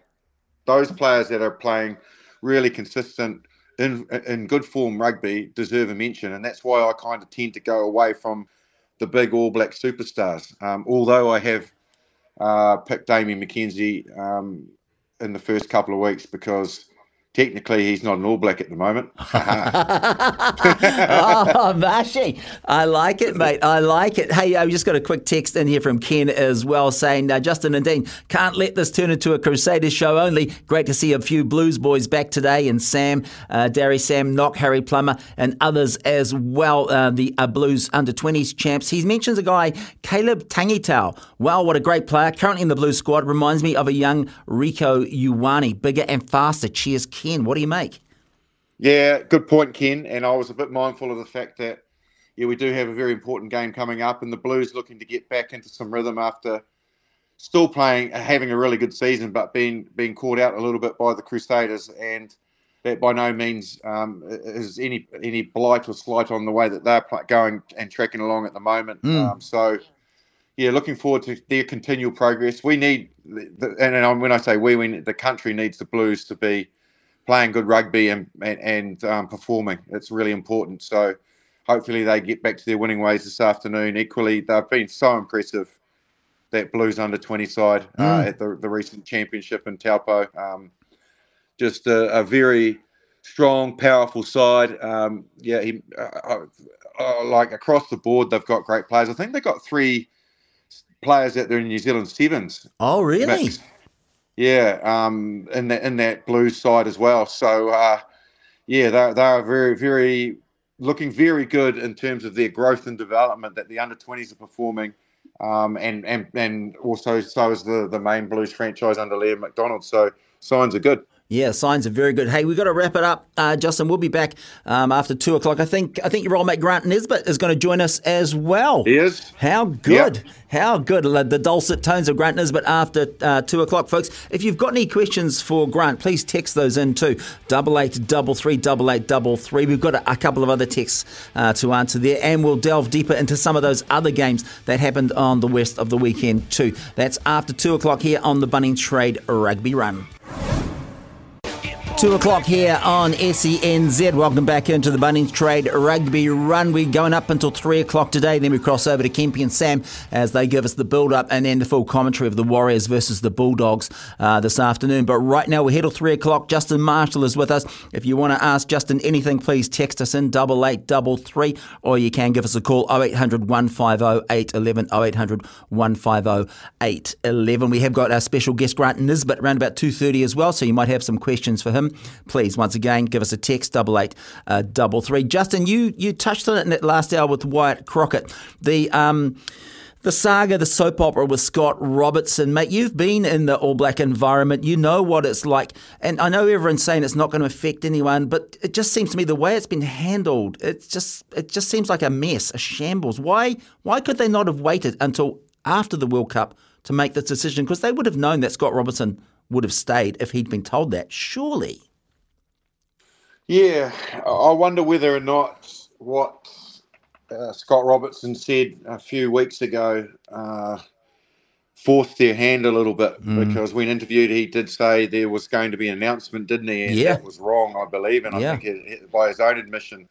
those players that are playing really consistent in in good form rugby deserve a mention, and that's why I kind of tend to go away from the big All Black superstars. Um, although I have uh, picked Damian McKenzie um, in the first couple of weeks because Technically, he's not an All Black at the moment. oh, Marshy. I like it, mate. I like it. Hey, I've just got a quick text in here from Ken as well saying, uh, Justin and Dean, can't let this turn into a Crusaders show only. Great to see a few Blues boys back today, and Sam, uh, Darry Sam, Nock, Harry Plummer, and others as well. Uh, the uh, Blues under 20s champs. He mentions a guy, Caleb Tangitau. Wow, what a great player. Currently in the Blues squad. Reminds me of a young Rieko Ioane. Bigger and faster. Cheers, Ken. What do you make? Yeah, good point, Ken. And I was a bit mindful of the fact that, yeah, we do have a very important game coming up, and the Blues looking to get back into some rhythm after still playing, having a really good season, but being being caught out a little bit by the Crusaders, and that by no means um, is any any blight or slight on the way that they're going and tracking along at the moment. Mm. Um, so, yeah, looking forward to their continual progress. We need, the, and when I say we, we the country needs the Blues to be playing good rugby and and, and um, performing. It's really important. So hopefully they get back to their winning ways this afternoon. Equally, they've been so impressive. That Blues under 20 side uh, mm. at the, the recent championship in Taupo. Um, just a, a, very strong, powerful side. Um, yeah, he, uh, uh, uh, like across the board, they've got great players. I think they've got three players out there in New Zealand Sevens. Oh, really? Yeah, um, in that in that Blues side as well. So uh, yeah, they they are very very looking very good in terms of their growth and development that the under twenties are performing. Um, and, and and also so is the, the main Blues franchise under Leon MacDonald. So signs are good. Yeah, signs are very good. Hey, we've got to wrap it up, uh, Justin. We'll be back um, after two o'clock. I think I think your old mate Grant Nesbitt is going to join us as well. He is. How good? Yep. How good? The dulcet tones of Grant Nesbitt after uh, two o'clock, folks. If you've got any questions for Grant, please text those in too. Double eight double three double eight double three. We've got a, a couple of other texts uh, to answer there, and we'll delve deeper into some of those other games that happened on the west of the weekend too. That's after two o'clock here on the Bunnings Trade Rugby Run. Two o'clock here on SENZ. Welcome back into the Bunnings Trade Rugby Run. We're going up until three o'clock today. Then we cross over to Kempy and Sam as they give us the build up and then the full commentary of the Warriors versus the Bulldogs uh, this afternoon. But right now we're here till three o'clock. Justin Marshall is with us. If you want to ask Justin anything, please text us in double eight double three, or you can give us a call 0800 150 811 0800 150 811. We have got our special guest Grant Nesbitt around about two thirty as well, so you might have some questions for him please once again give us a text double eight uh, double three. Justin, you you touched on it in that last hour with Wyatt Crockett. The um, the saga, the soap opera with Scott Robertson, mate. You've been in the All Black environment. You know what it's like, and I know everyone's saying it's not going to affect anyone, but it just seems to me the way it's been handled, it's just it just seems like a mess, a shambles. Why why could they not have waited until after the World Cup to make this decision? Because they would have known that Scott Robertson would have stayed if he'd been told that, surely. Yeah, I wonder whether or not what uh, Scott Robertson said a few weeks ago uh, forced their hand a little bit mm. because when interviewed, he did say there was going to be an announcement, didn't he? And yeah. that was wrong, I believe. And yeah. I think it, it, by his own admission,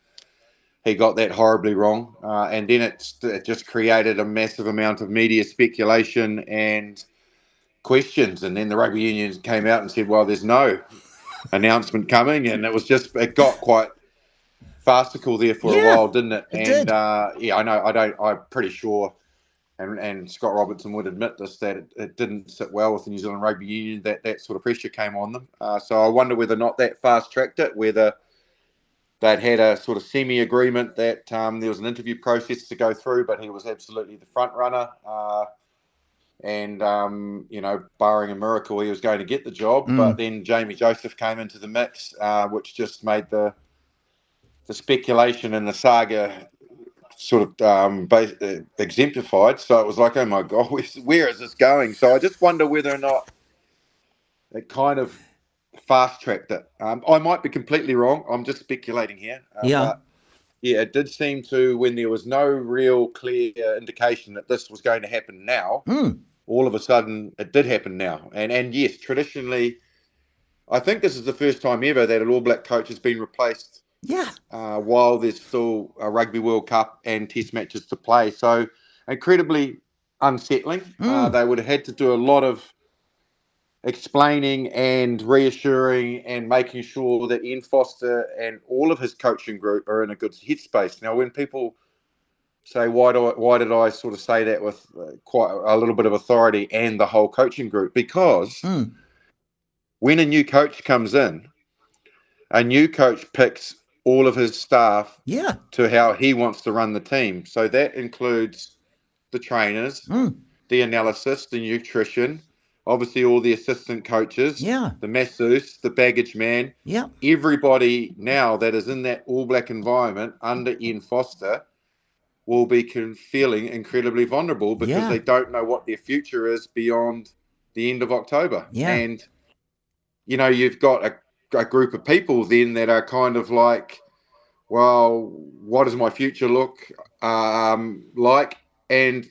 he got that horribly wrong. Uh, and then it just created a massive amount of media speculation and questions. And then the rugby union came out and said, well, there's no announcement coming. And it was just, it got quite farcical there for yeah, a while, didn't it? it and. Uh, yeah, I know. I don't. I'm pretty sure, and and Scott Robertson would admit this that it, it, didn't sit well with the New Zealand Rugby Union. That that sort of pressure came on them. Uh, so I wonder whether or not that fast tracked it. Whether they'd had a sort of semi agreement that um, there was an interview process to go through, but he was absolutely the front runner. Uh, and um, you know, barring a miracle, he was going to get the job. Mm. But then Jamie Joseph came into the mix, uh, which just made the the speculation and the saga sort of um, base, uh, exemplified. So it was like, oh my god, where is this going? So I just wonder whether or not it kind of fast tracked it. Um, I might be completely wrong. I'm just speculating here. Uh, yeah. Yeah, it did seem to when there was no real clear indication that this was going to happen now. Mm. All of a sudden, it did happen now, and and yes, traditionally, I think this is the first time ever that an All Black coach has been replaced yeah. Uh, while there's still a Rugby World Cup and Test matches to play, so incredibly unsettling. Mm. Uh, they would have had to do a lot of explaining and reassuring and making sure that Ian Foster and all of his coaching group are in a good headspace. Now, when people say why do I, why did I sort of say that with uh, quite a little bit of authority and the whole coaching group because mm. when a new coach comes in, a new coach picks all of his staff yeah. to how he wants to run the team. So that includes the trainers, mm. the analysis, the nutrition, obviously all the assistant coaches, yeah, the masseuse, the baggage man, yeah, everybody now that is in that all black environment under Ian Foster will be feeling incredibly vulnerable because yeah. they don't know what their future is beyond the end of October. Yeah. And you know, you've got a a group of people then that are kind of like, well, what does my future look um, like? And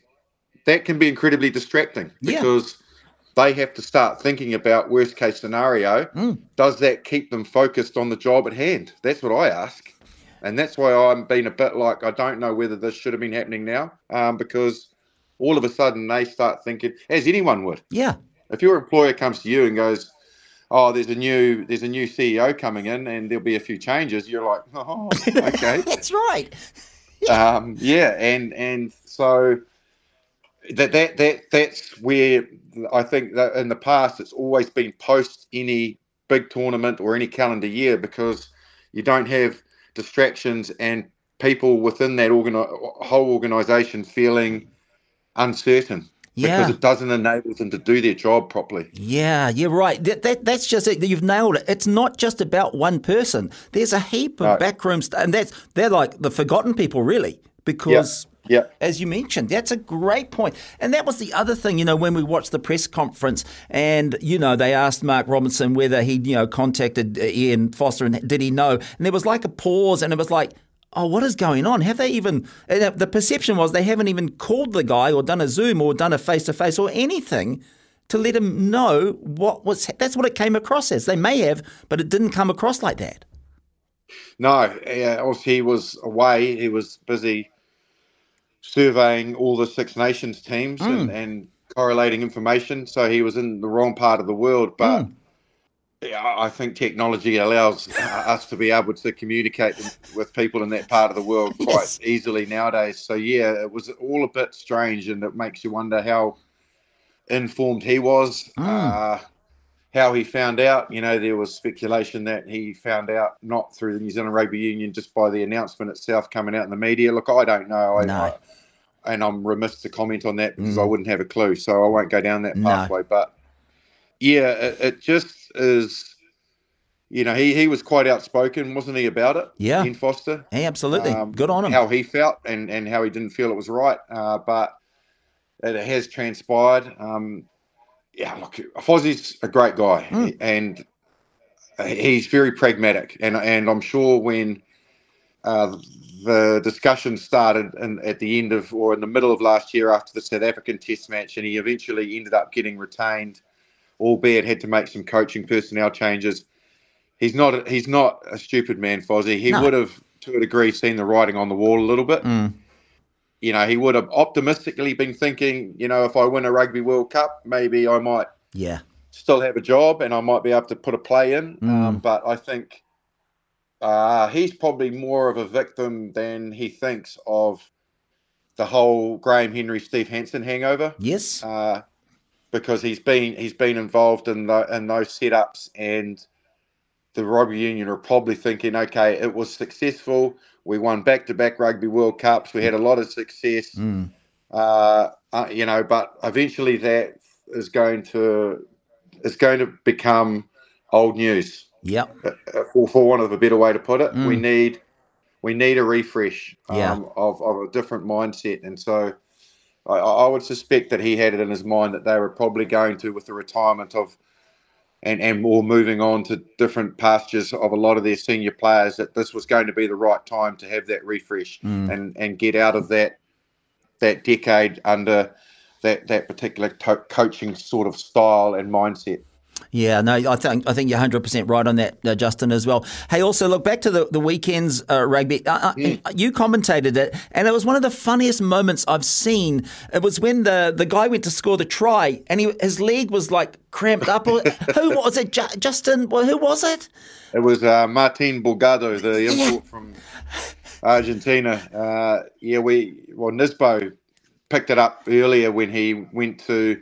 that can be incredibly distracting because yeah. They have to start thinking about worst case scenario. Mm. Does that keep them focused on the job at hand? That's what I ask. And that's why I'm being a bit like, I don't know whether this should have been happening now um, because all of a sudden they start thinking, as anyone would. Yeah. If your employer comes to you and goes, oh, there's a new there's a new CEO coming in and there'll be a few changes. You're like, oh, okay, that's right. um, yeah, and and so that that that that's where I think that in the past it's always been post any big tournament or any calendar year because you don't have distractions and people within that organi- whole organization feeling uncertain yeah. Because it doesn't enable them to do their job properly. Yeah, you're right. That, that, that's just it. You've nailed it. It's not just about one person. There's a heap of no. backroom stuff. And that's, they're like the forgotten people, really, because. Yeah. As you mentioned, that's a great point. And that was the other thing, you know, when we watched the press conference and, you know, they asked Mark Robinson whether he, you know, contacted Ian Foster and did he know? And there was like a pause and it was like, oh, what is going on? Have they even, the perception was they haven't even called the guy or done a Zoom or done a face to face or anything to let him know what was, that's what it came across as. They may have, but it didn't come across like that. No, uh, he was away. He was busy surveying all the Six Nations teams mm. and, and, correlating information. So he was in the wrong part of the world. But mm. I think technology allows us to be able to communicate with people in that part of the world quite yes. easily nowadays. So yeah, it was all a bit strange, and it makes you wonder how informed he was, mm. uh, how he found out. You know, there was speculation that he found out not through the New Zealand Rugby Union, just by the announcement itself coming out in the media. Look, I don't know. I, no. I, and I'm remiss to comment on that because mm. I wouldn't have a clue, so I won't go down that pathway. No. But yeah, it, it, just is. You know, he, he was quite outspoken, wasn't he, about it? Yeah, Ian Foster. Hey, absolutely. Um, Good on him. How he felt and, and how he didn't feel it was right, uh, but it has transpired. Um, yeah, look, Fozzie's a great guy, mm. and he's very pragmatic, and and I'm sure when uh, the discussion started in, at the end of or in the middle of last year after the South African Test match, and he eventually ended up getting retained, albeit had to make some coaching personnel changes. He's not a, he's not a stupid man, Fozzie. He no. would have, to a degree, seen the writing on the wall a little bit. Mm. You know, he would have optimistically been thinking, you know, if I win a Rugby World Cup, maybe I might yeah still have a job and I might be able to put a play in. Mm. Um, but I think uh, he's probably more of a victim than he thinks of the whole Graham Henry, Steve Hansen hangover. Yes, uh, because he's been he's been involved in the, in those setups, and the rugby union are probably thinking, okay, it was successful. We won back to back Rugby World Cups. We had a lot of success. Mm. Uh, uh, you know, but eventually that is going to is going to become old news. Yep. Uh, uh, for, for want of a better way to put it, mm. we need we need a refresh um, yeah. of, of a different mindset, and so I, I, would suspect that he had it in his mind that they were probably going to, with the retirement of and and more moving on to different pastures of a lot of their senior players, that this was going to be the right time to have that refresh mm. and and get out of that that decade under that that particular to- coaching sort of style and mindset. Yeah, no, I think I think you're 100 percent right on that, uh, Justin, as well. Hey, also look back to the the weekends uh, rugby. Uh, mm. You commentated it, and it was one of the funniest moments I've seen. It was when the the guy went to score the try, and he, his leg was like cramped up. who was it, Ju- Justin? Well, who was it? It was uh, Martin Bogado, the import yeah. from Argentina. Uh, yeah, we well Nisbo picked it up earlier when he went to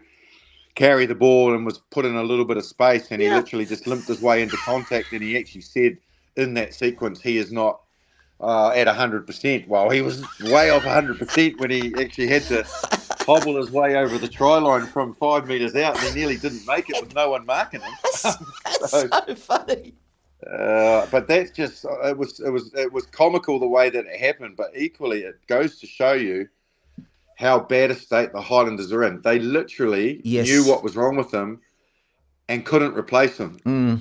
carry the ball and was put in a little bit of space and he yeah. literally just limped his way into contact and he actually said in that sequence he is not uh, at 100%. Well, he was way off 100% when he actually had to hobble his way over the try line from five metres out and he nearly didn't make it with no one marking him. That's, that's so, so, funny. Uh, but that's just it was it was it was comical the way that it happened, but equally it goes to show you how bad a state the Highlanders are in. They literally yes. knew what was wrong with them and couldn't replace them. Mm.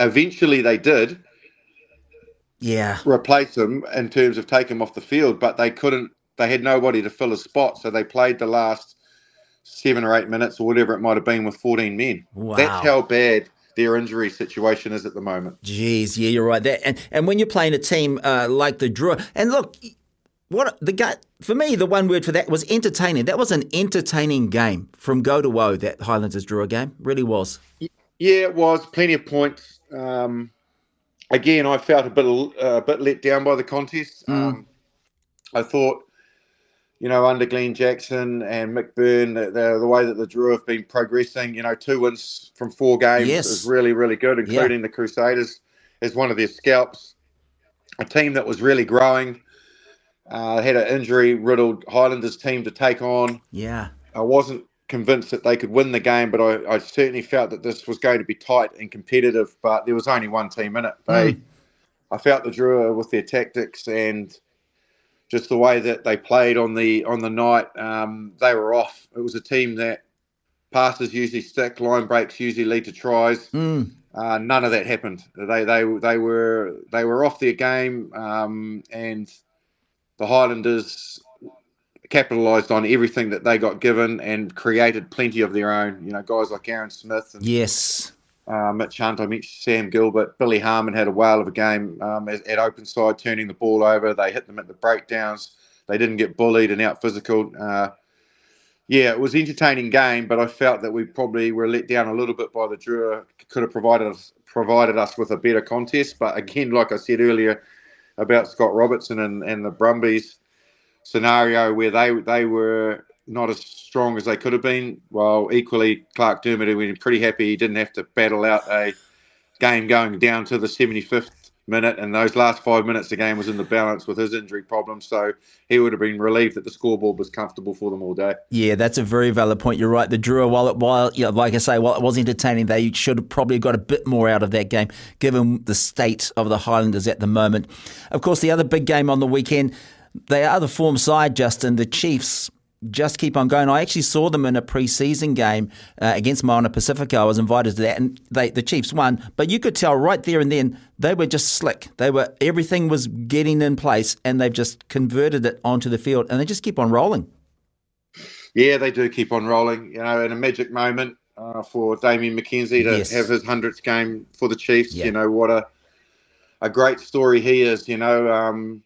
Eventually, they did. Yeah, replace them in terms of take him off the field, but they couldn't. They had nobody to fill his spot, so they played the last seven or eight minutes or whatever it might have been with 14 men. Wow. That's how bad their injury situation is at the moment. Jeez, yeah, you're right. That and and when you're playing a team uh, like the Drua, and look, what the guy for me, the one word for that was entertaining. That was an entertaining game from go to woe. That Highlanders Drua game really was. Yeah, it was plenty of points. Um, again, I felt a bit uh, a bit let down by the contest. Mm. Um, I thought, you know, under Glenn Jackson and Mick Byrne, the, the, the, way that the Drua have been progressing, you know, two wins from four games yes. is really, really good, including yeah. the Crusaders as one of their scalps. A team that was really growing. Uh, had an injury riddled Highlanders team to take on. Yeah. I wasn't convinced that they could win the game, but I, I, certainly felt that this was going to be tight and competitive. But there was only one team in it. They, mm. I felt the Drua with their tactics and just the way that they played on the on the night. Um, they were off. It was a team that passes usually stick, line breaks usually lead to tries. Mm. Uh, none of that happened. They they they were they were off their game um, and the Highlanders capitalised on everything that they got given and created plenty of their own. You know, guys like Aaron Smith and yes, uh, Mitch Hunt, I mentioned Sam Gilbert, Billy Harmon had a whale of a game um, at, at, open side, turning the ball over. They hit them at the breakdowns. They didn't get bullied and out physical. Uh, yeah, it was an entertaining game, but I felt that we probably were let down a little bit by the Drua. Could have provided us provided us with a better contest, but again, like I said earlier, about Scott Robertson and, and the Brumbies scenario where they they were not as strong as they could have been. Well, equally, Clarke Dermody, was pretty happy he didn't have to battle out a game going down to the 75th minute, and those last five minutes, the game was in the balance with his injury problem. So he would have been relieved that the scoreboard was comfortable for them all day. Yeah, that's a very valid point. You're right. The Drua, while it, while you know, like I say, while it was entertaining, they should have probably got a bit more out of that game, given the state of the Highlanders at the moment. Of course, the other big game on the weekend, they are the form side, Justin. The Chiefs just keep on going. I actually saw them in a pre-season game uh, against Moana Pacifica. I was invited to that, and they, the Chiefs won. But you could tell right there and then they were just slick. They were everything was getting in place, and they've just converted it onto the field, and they just keep on rolling. Yeah, they do keep on rolling. You know, in a magic moment uh, for Damian McKenzie to Yes. have his hundredth game for the Chiefs. Yeah. You know what a a great story he is. You know, um,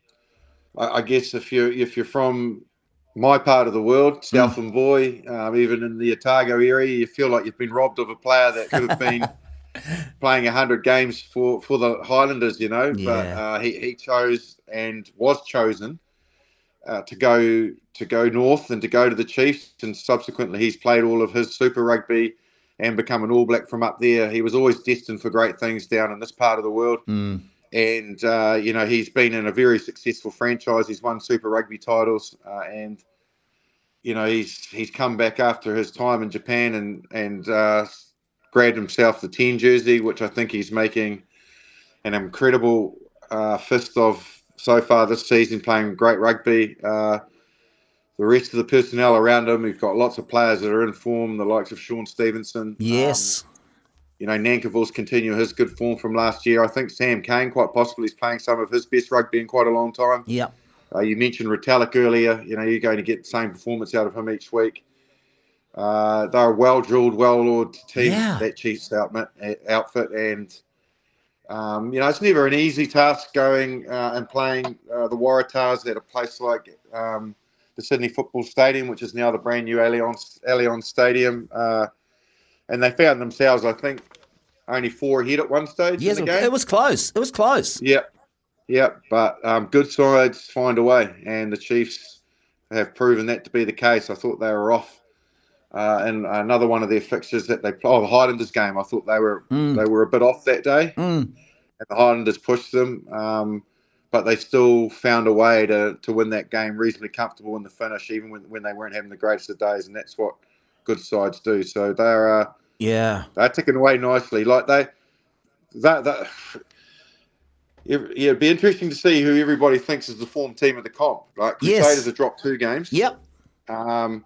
I, I guess if you if you're from my part of the world, Southland boy, um, even in the Otago area, you feel like you've been robbed of a player that could have been playing 100 games for, for the Highlanders, you know. But uh, he, he chose and was chosen uh, to go to go north and to go to the Chiefs, and subsequently he's played all of his Super Rugby and become an All Black from up there. He was always destined for great things down in this part of the world Mm. And uh, you know he's been in a very successful franchise. He's won Super Rugby titles, uh, and you know he's he's come back after his time in Japan and and uh, grabbed himself the ten jersey, which I think he's making an incredible uh, fist of so far this season, playing great rugby. Uh, the rest of the personnel around him, we've got lots of players that are in form, the likes of Shaun Stevenson. Yes. Um, you know, Nankivell's continue his good form from last year. I think Sam Cane quite possibly is playing some of his best rugby in quite a long time. yep. Uh, you mentioned Retallick earlier. You know, you're going to get the same performance out of him each week. Uh, they're a well drilled, well oiled team, Yeah. that Chiefs outfit, outfit. And, um, you know, it's never an easy task going uh, and playing uh, the Waratahs at a place like um, the Sydney Football Stadium, which is now the brand new Allianz, Allianz Stadium. And they found themselves, I think, only four ahead at one stage Yes, in the game. it was close. It was close. Yep, yep. But um, good sides find a way, and the Chiefs have proven that to be the case. I thought they were off, uh, and another one of their fixtures that they oh the Highlanders game. I thought they were Mm. they were a bit off that day, Mm. and the Highlanders pushed them, um, but they still found a way to to win that game reasonably comfortable in the finish, even when when they weren't having the greatest of days, and that's what good sides do. So they're. Uh, Yeah. they're ticking away nicely. Like they, that that. it- Yeah, it'd be interesting to see who everybody thinks is the form team of the comp. Like Yes. Crusaders have dropped two games. Yep. Um,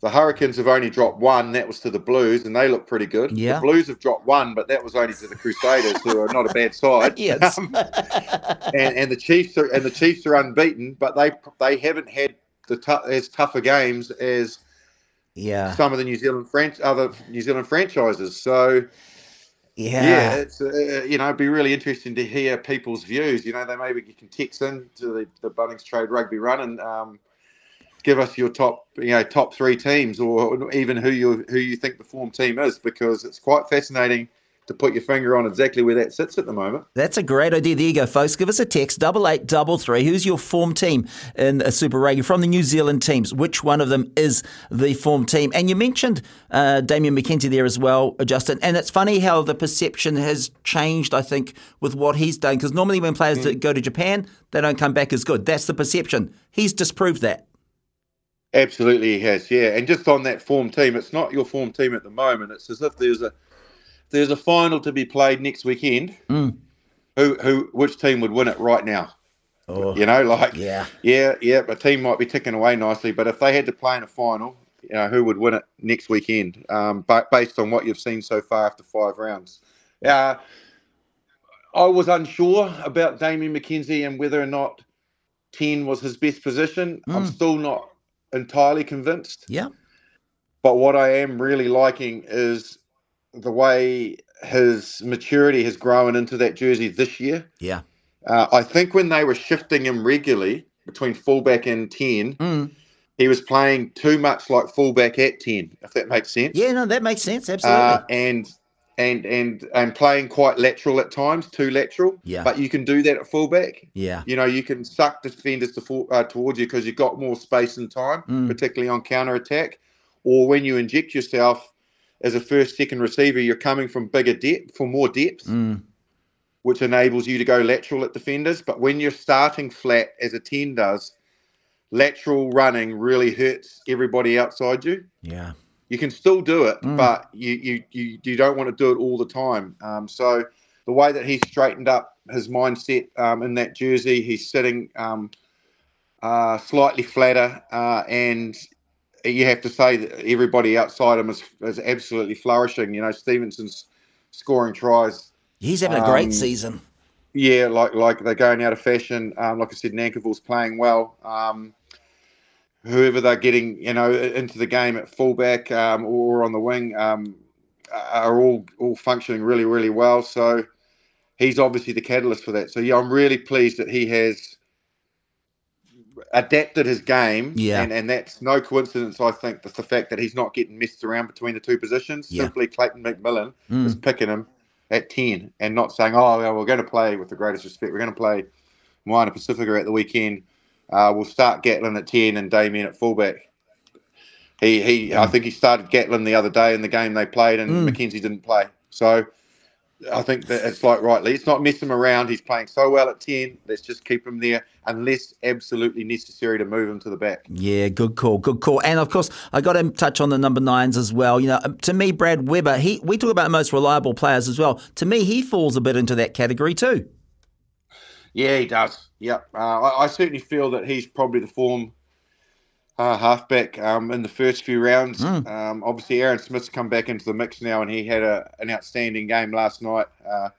the Hurricanes have only dropped one. That was to the Blues, and they look pretty good. Yeah. The Blues have dropped one, but that was only to the Crusaders, who are not a bad side. Yes. Um, and, and the Chiefs are and the Chiefs are unbeaten, but they they haven't had the tou- as tougher games as yeah. some of the New Zealand French other New Zealand franchises. So Yeah. yeah, it's uh, you know it'd be really interesting to hear people's views. You know, they maybe you can text in to the, the Bunnings Trade Rugby Run and um, give us your top you know top three teams or even who you who you think the form team is because it's quite fascinating to put your finger on exactly where that sits at the moment. That's a great idea. There you go, folks. Give us a text, double eight double three. Who's your form team in a Super Rugby from the New Zealand teams? Which one of them is the form team? And you mentioned uh, Damian McKenzie there as well, Justin. And it's funny how the perception has changed, I think, with what he's done. Because normally when players Mm. go to Japan, they don't come back as good. That's the perception. He's disproved that. Absolutely, he has. Yeah, and just on that form team, it's not your form team at the moment. It's as if there's a there's a final to be played next weekend. Mm. Who who which team would win it right now? Oh, You know, like yeah. yeah, yeah, a team might be ticking away nicely, but if they had to play in a final, you know, who would win it next weekend? Um, but based on what you've seen so far after five rounds, uh, I was unsure about Damian McKenzie and whether or not ten was his best position. I'm Mm. still not entirely convinced. Yeah. But what I am really liking is the way his maturity has grown into that jersey this year. Yeah. Uh, I think when they were shifting him regularly between fullback and 10, Mm. he was playing too much like fullback at 10, if that makes sense. Yeah, no, that makes sense. Absolutely. Uh, and and and and playing quite lateral at times, too lateral. Yeah. But you can do that at fullback. yeah. You know, you can suck defenders to full, uh, towards you because you've got more space and time, Mm. particularly on counter attack. Or when you inject yourself as a first, second receiver, you're coming from bigger depth, for more depth, Mm. which enables you to go lateral at defenders. But when you're starting flat, as a 10 does, lateral running really hurts everybody outside you. Yeah. You can still do it, Mm. but you, you you you don't want to do it all the time. Um, so the way that he straightened up his mindset um, in that jersey, he's sitting um, uh, slightly flatter, uh, and you have to say that everybody outside him is, is absolutely flourishing. You know, Stevenson's scoring tries. He's having a great um, season. Yeah, like like they're going out of fashion. Um, like I said, Nankivell's playing well. Um, whoever they're getting, you know, into the game at fullback um, or on the wing um, are all all functioning really, really well. So he's obviously the catalyst for that. So yeah, I'm really pleased that he has adapted his game. Yeah. And, and that's no coincidence, I think, with the fact that he's not getting messed around between the two positions. Yeah. Simply Clayton McMillan mm. is picking him at 10 and not saying, oh, well, we're going to play with the greatest respect. We're going to play Moana Pacifica at the weekend. Uh, we'll start Gatland at 10 and Damian at fullback. He, he. I think he started Gatland the other day in the game they played, and mm. McKenzie didn't play. So I think that it's like rightly, it's not mess him around. He's playing so well at 10. Let's just keep him there unless absolutely necessary to move him to the back. Yeah, good call, good call. And of course, I got to touch on the number nines as well. You know, to me, Brad Weber, he we talk about most reliable players as well. To me, he falls a bit into that category too. Yeah, he does. Yep. Uh, I, I certainly feel that he's probably the form uh, halfback um, in the first few rounds. Mm. Um, obviously, Aaron Smith's come back into the mix now, and he had a, an outstanding game last night. Uh,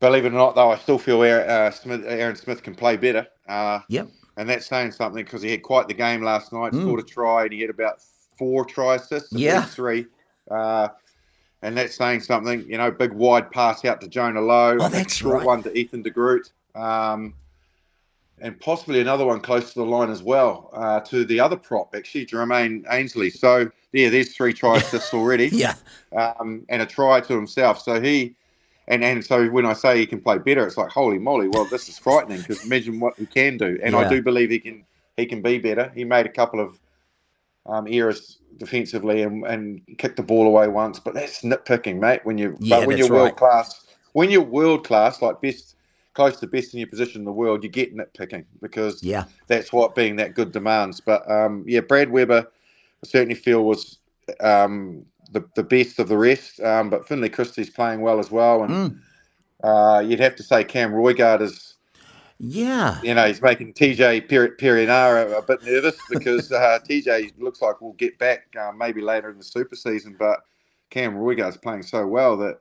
believe it or not, though, I still feel Aaron, uh, Smith, Aaron Smith can play better. Uh, yep. And that's saying something because he had quite the game last night. Mm. Scored a try, and he had about four try assists. Yeah. Three. Uh, and that's saying something. You know, big wide pass out to Jonah Lowe. Oh, that's short right. one to Ethan de Groot. Um, and possibly another one close to the line as well uh, to the other prop, actually, Jermaine Ainsley. So, yeah, there's three try assists already. yeah. Um, and a try to himself. So he, and, and so when I say he can play better, it's like, holy moly, well, this is frightening because imagine what he can do. And yeah. I do believe he can he can be better. He made a couple of um, errors defensively and, and kicked the ball away once, but that's nitpicking, mate. When you yeah, but when you're world right. class, when you're world class, like best close to best in your position in the world, you get nitpicking because yeah, that's what being that good demands. But um, yeah, Brad Weber, I certainly feel was um, the the best of the rest. Um, but Finlay Christie's playing well as well, and mm. uh, you'd have to say Cam Roigard is. Yeah, you know he's making TJ Perenara a, a bit nervous because uh, TJ looks like we'll get back uh, maybe later in the super season, but Cam Roigard's playing so well that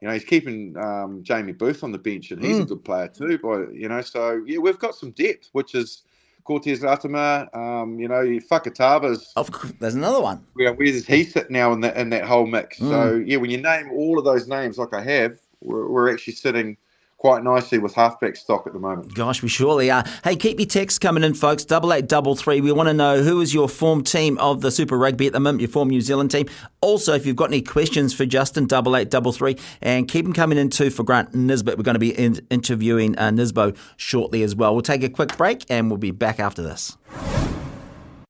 you know, he's keeping um, Jamie Booth on the bench, and he's mm. a good player too. But you know, so yeah, we've got some depth, which is Cortez Ratima. Um, you know, Fakatava's. Of course, there's another one. Yeah, where does he sit now in that in that whole mix? Mm. So yeah, when you name all of those names like I have, we're, we're actually sitting quite nicely with halfback stock at the moment. Gosh, we surely are. Hey, keep your texts coming in, folks. Double eight double three. We want to know who is your form team of the Super Rugby at the moment, your form New Zealand team. Also, if you've got any questions for Justin, double eight double three, and keep them coming in too for Grant Nisbet. We're going to be in- interviewing uh, Nisbo shortly as well. We'll take a quick break and we'll be back after this.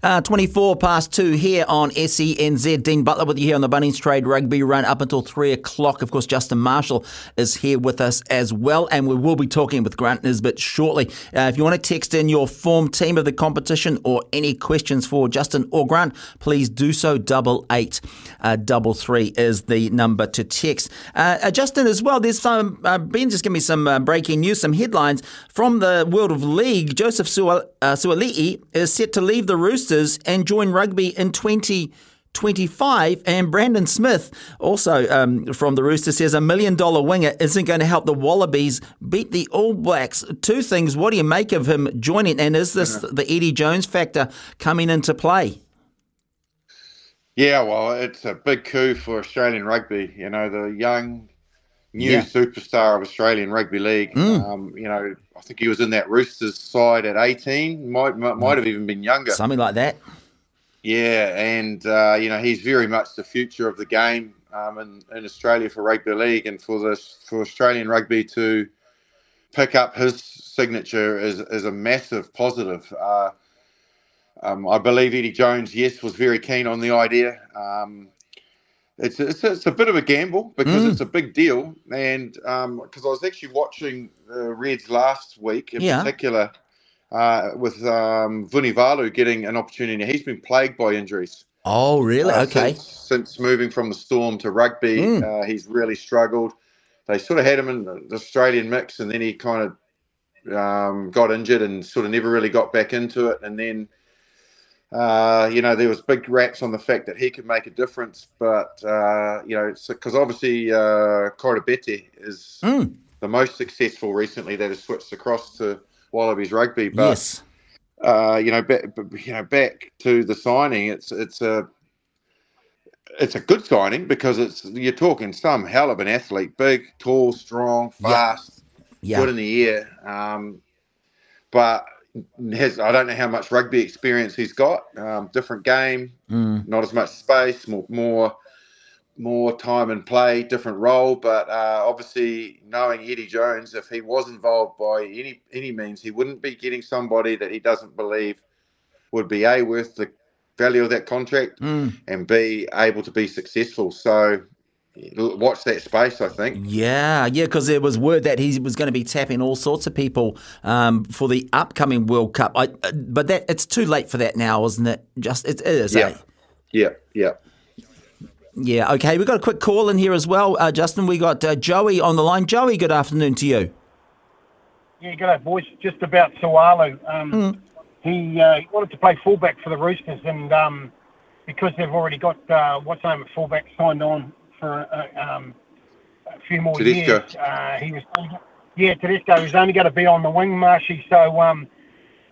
Uh, 24 past 2 here on SENZ. Dean Butler with you here on the Bunnings Trade Rugby Run up until 3 o'clock. Of course, Justin Marshall is here with us as well, and we will be talking with Grant Nisbet shortly. Uh, if you want to text in your form team of the competition or any questions for Justin or Grant, please do so. Double eight uh, double three is the number to text. Uh, uh Justin, as well, there's some, uh, Ben just give me some breaking news, some headlines from the world of league. Joseph Suali'i is set to leave the Roosters Roosters and join rugby in 2025. And Brandon Smith, also um, from the Roosters, says a million dollar winger isn't going to help the Wallabies beat the All Blacks. Two things. What do you make of him joining? And is this the Eddie Jones factor coming into play? Yeah, well, it's a big coup for Australian rugby. You know, the young, new yeah. superstar of Australian rugby league. Mm. Um, you know, I think he was in that Roosters side at 18, might might, might have even been younger. Something like that. Yeah, and uh, you know he's very much the future of the game um, in, in Australia for rugby league, and for this for Australian rugby to pick up his signature is is a massive positive. Uh, um, I believe Eddie Jones, yes, was very keen on the idea. Um, it's it's, it's a bit of a gamble because mm. it's a big deal, and because um, I was actually watching the Reds last week in yeah. particular uh, with um, Vunivalu getting an opportunity. He's been plagued by injuries. Oh, really? Uh, okay. Since, since, moving from the Storm to rugby, mm. uh, he's really struggled. They sort of had him in the Australian mix, and then he kind of um, got injured and sort of never really got back into it. And then uh, you know, there was big raps on the fact that he could make a difference, but uh, you know, because obviously uh, is Mm. the most successful recently that has switched across to Wallabies rugby. But yes. uh, you know, back, you know, back to the signing, it's it's a it's a good signing because it's you're talking some hell of an athlete, big, tall, strong, Yeah. fast, Yeah. good in the air. Um, but has I don't know how much rugby experience he's got. Um, different game, Mm. not as much space, more more more time and play, different role. But uh, obviously, knowing Eddie Jones, if he was involved by any any means, he wouldn't be getting somebody that he doesn't believe would be a worth the value of that contract Mm. and be able to be successful. So watch that space, I think. Yeah, yeah, because there was word that he was going to be tapping all sorts of people um, for the upcoming World Cup. I, uh, but that it's too late for that now, isn't it? Just it is. Yeah. eh? Yeah, yeah. Yeah. Okay, we've got a quick call in here as well, uh, Justin. We got uh, Joey on the line. Joey, good afternoon to you. Yeah, good day, boys. Just about Sawalu. Um, Mm. he, uh, he wanted to play fullback for the Roosters, and um, because they've already got uh, what's name at fullback signed on for uh, um, a few more Tedesco. years, uh, he was yeah Tedesco was only going to be on the wing, Marshy. So um,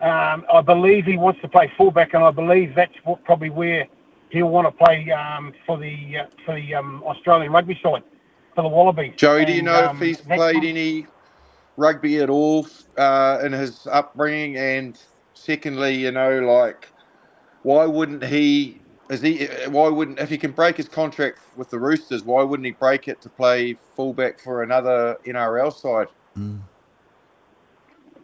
um, I believe he wants to play fullback, and I believe that's what, probably where he'll want to play um, for the uh, for the um, Australian rugby side for the Wallabies. Joey, do you know um, if he's played any rugby at all uh, in his upbringing? And secondly, you know, like, why wouldn't he? Is he? Why wouldn't if he can break his contract with the Roosters? Why wouldn't he break it to play fullback for another NRL side?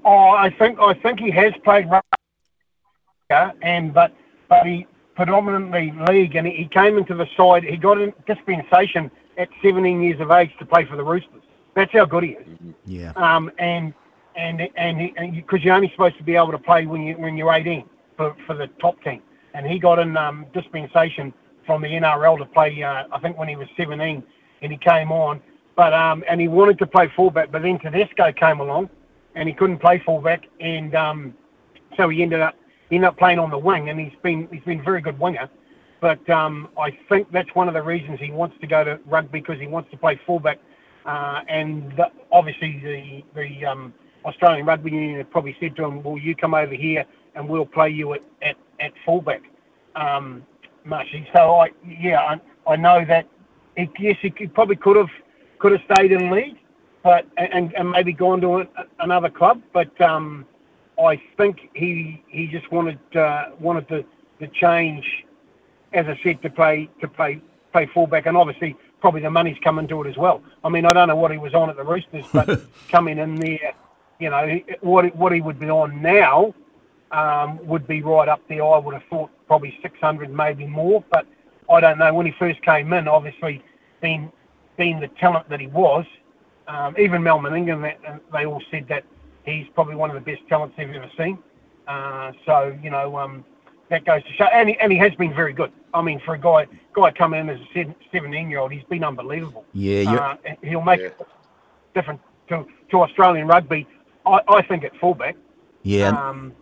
Oh, I think I think he has played rugby, and but but he predominantly league, and he, he came into the side. He got a dispensation at 17 years of age to play for the Roosters. That's how good he is. Yeah. Um, and and and because you're only supposed to be able to play when you when you're 18 for, for the top team, and he got an um, dispensation from the NRL to play. Uh, I think when he was 17, and he came on, but um, and he wanted to play fullback, but then Tedesco came along, and he couldn't play fullback, and um, so he ended up ended up playing on the wing, and he's been he's been a very good winger. But um, I think that's one of the reasons he wants to go to rugby because he wants to play fullback. Uh, and the, obviously the the um, Australian Rugby Union have probably said to him, "Well, you come over here and we'll play you at at, at fullback." Um, Marshy. So I yeah I, I know that he, yes he could, probably could have could have stayed in league, but and, and maybe gone to a, another club, but um, I think he he just wanted uh, wanted to, to change, as I said, to play to play play fullback, and obviously probably the money's come into it as well. I mean, I don't know what he was on at the Roosters, but coming in there, you know, what what he would be on now um, would be right up there. I would have thought probably 600, maybe more, but I don't know. When he first came in, obviously being being the talent that he was, um, even Mal Meninga, they, they all said that he's probably one of the best talents they've ever seen. Uh, so you know um, that goes to show, and he, and he has been very good. I mean, for a guy guy coming in as a 17 year old, he's been unbelievable. Yeah, you're, Uh, he'll make Yeah. it different to, to Australian rugby. I, I think at fullback. yeah. Um,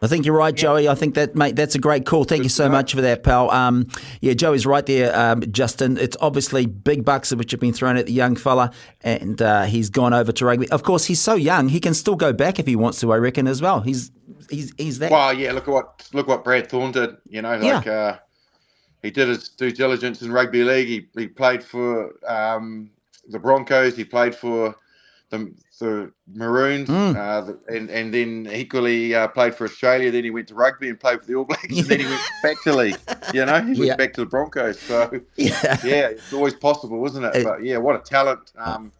I think you're right, Joey. I think that, mate, that's a great call. Thank you so much for that, pal. Um, yeah, Joey's right there, um, Justin. It's obviously big bucks which have been thrown at the young fella, and uh, he's gone over to rugby. Of course, he's so young; he can still go back if he wants to. I reckon as well. He's he's he's that. Well, yeah. Look at what look what Brad Thorne did. You know, like uh, he did his due diligence in rugby league. He he played for um, the Broncos. He played for the the Maroons, Mm. uh, the, and and then equally uh, played for Australia. Then he went to rugby and played for the All Blacks, and then he went back to league. You know, he went Yeah. back to the Broncos. So Yeah. yeah, it's always possible, isn't it? It- but yeah, what a talent. Um,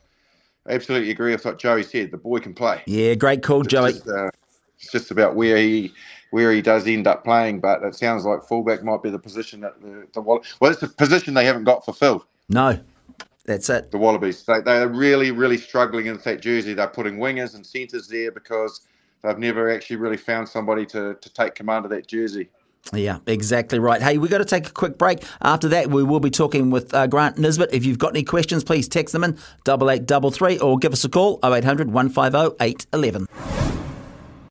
absolutely agree with what Joey said. The boy can play. Yeah, great call, It's Joey. just, uh, it's just about where he where he does end up playing, but it sounds like fullback might be the position that the, the well, it's a position they haven't got fulfilled. No, that's it. The Wallabies, they they're really really struggling in that jersey. They're putting wingers and centres there because they've never actually really found somebody to to take command of that jersey. Yeah, exactly right. Hey, we've got to take a quick break. After that, we will be talking with uh, Grant Nisbet. If you've got any questions, please text them in double eight double three or give us a call 0800 150 811.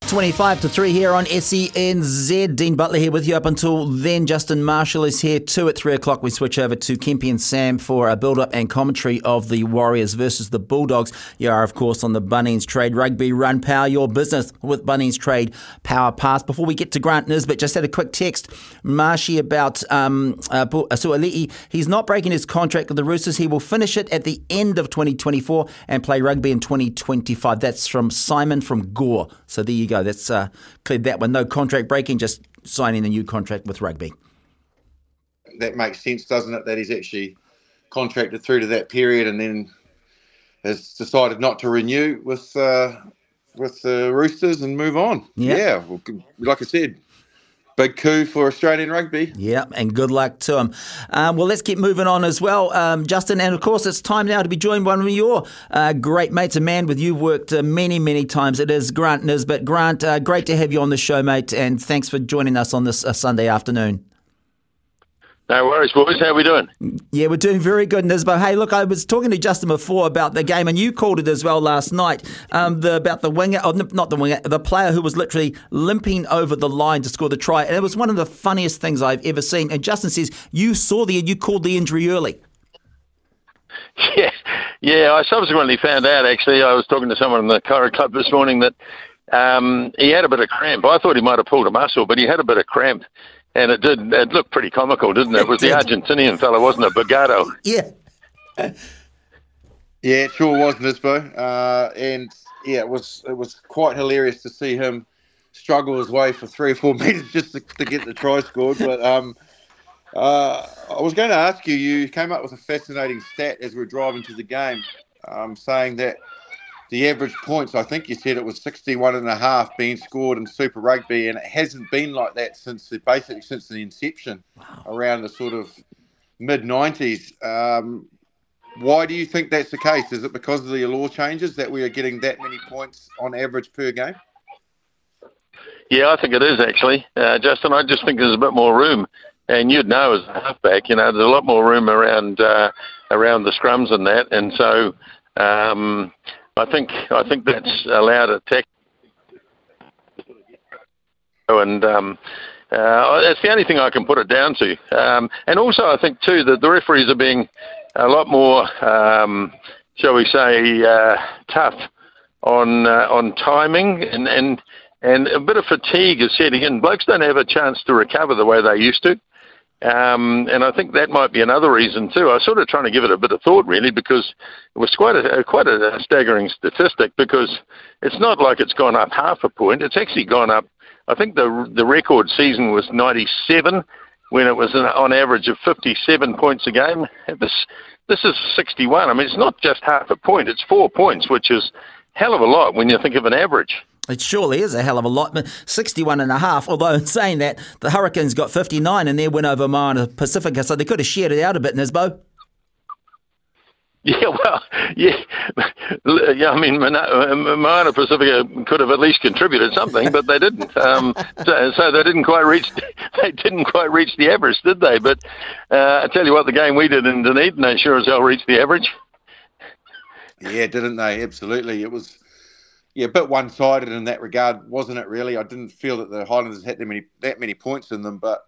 25 to 3 here on SENZ. Dean Butler here with you up until then. Justin Marshall is here too. At 3 o'clock, we switch over to Kempy and Sam for a build up and commentary of the Warriors versus the Bulldogs. You are, of course, on the Bunnings Trade Rugby Run Power Your Business with Bunnings Trade Power Pass. Before we get to Grant Nisbet, just had a quick text, Marshy, about um, uh, Suali'i. He's not breaking his contract with the Roosters. He will finish it at the end of 2024 and play rugby in 2025. That's from Simon from Gore. So there you go go. That's uh, cleared that one. No contract breaking, just signing a new contract with rugby. That makes sense, doesn't it? That he's actually contracted through to that period and then has decided not to renew with uh, with the Roosters and move on. Yeah, yeah well, like I said, big coup for Australian rugby. Yeah, and good luck to him. Um, well, let's keep moving on as well, um, Justin. And of course, it's time now to be joined by one of your uh, great mates, a man with you've worked uh, many, many times. It is Grant Nisbet. Grant, uh, great to have you on the show, mate, and thanks for joining us on this uh, Sunday afternoon. No worries, boys. How are we doing? Yeah, we're doing very good, Nisbo. Hey, look, I was talking to Justin before about the game, and you called it as well last night um, the, about the winger, oh, not the winger, the player who was literally limping over the line to score the try. And it was one of the funniest things I've ever seen. And Justin says, You saw the, you called the injury early. Yeah, yeah. I subsequently found out, actually, I was talking to someone in the Cairo Club this morning that um, he had a bit of cramp. I thought he might have pulled a muscle, but he had a bit of cramp and it did. It looked pretty comical, didn't it? It was the Argentinian fellow, wasn't it, Bogado? Yeah. yeah, it sure was, Nisbo. Uh, and yeah, it was it was quite hilarious to see him struggle his way for three or four meters just to, to get the try scored. But um, uh, I was going to ask you. You came up with a fascinating stat as we are driving to the game, um, saying that the average points, I think you said it was 61 and a half being scored in Super Rugby, and it hasn't been like that since the, basically since the inception wow. around the sort of mid 90s. Um, why do you think that's the case? Is it because of the law changes that we are getting that many points on average per game? Yeah, I think it is actually, uh, Justin. I just think there's a bit more room, and you'd know as a halfback, you know, there's a lot more room around uh, around the scrums and that, and so um, I think I think that's allowed a tech, and um, uh, that's the only thing I can put it down to. Um, and also, I think too that the referees are being a lot more, um, shall we say, uh, tough on uh, on timing and and and a bit of fatigue is setting in. Blokes don't have a chance to recover the way they used to. Um, and I think that might be another reason too. I was sort of trying to give it a bit of thought really because it was quite a quite a staggering statistic because it's not like it's gone up half a point. It's actually gone up. I think the the record season was 97 when it was on average of 57 points a game. This this is 61. I mean, it's not just half a point. It's four points, which is hell of a lot when you think of an average. It surely is a hell of a lot. 61 and a half, although in saying that, the Hurricanes got 59 in their win over Moana Pacifica, so they could have shared it out a bit, Nisbo. Yeah, well, yeah, yeah. I mean, Moana Pacifica could have at least contributed something, but they didn't. Um, so, so, they didn't quite reach. They didn't quite reach the average, did they? But uh, I tell you what, the game we did in Dunedin, they sure as hell reached the average. Yeah, didn't they? Absolutely. It was yeah, a bit one-sided in that regard, wasn't it? Really, I didn't feel that the Highlanders had that many that many points in them, but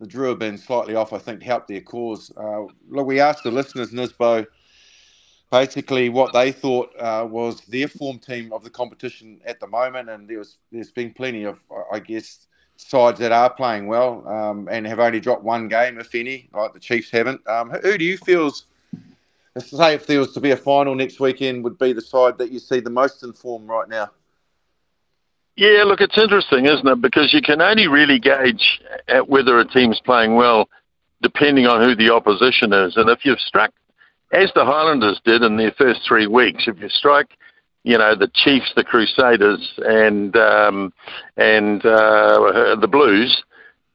the Drua have been slightly off. I think helped their cause. Uh, look, we asked the listeners, Nisbo, basically what they thought uh, was their form team of the competition at the moment, and there was there's been plenty of, I guess, sides that are playing well um, and have only dropped one game, if any, like the Chiefs haven't. Um, who do you feel's say if there was to be a final next weekend, would be the side that you see the most in form right now? Yeah, look, it's interesting, isn't it? Because you can only really gauge at whether a team's playing well depending on who the opposition is. And if you've struck, as the Highlanders did in their first three weeks, if you strike, you know, the Chiefs, the Crusaders, and um, and uh, the Blues,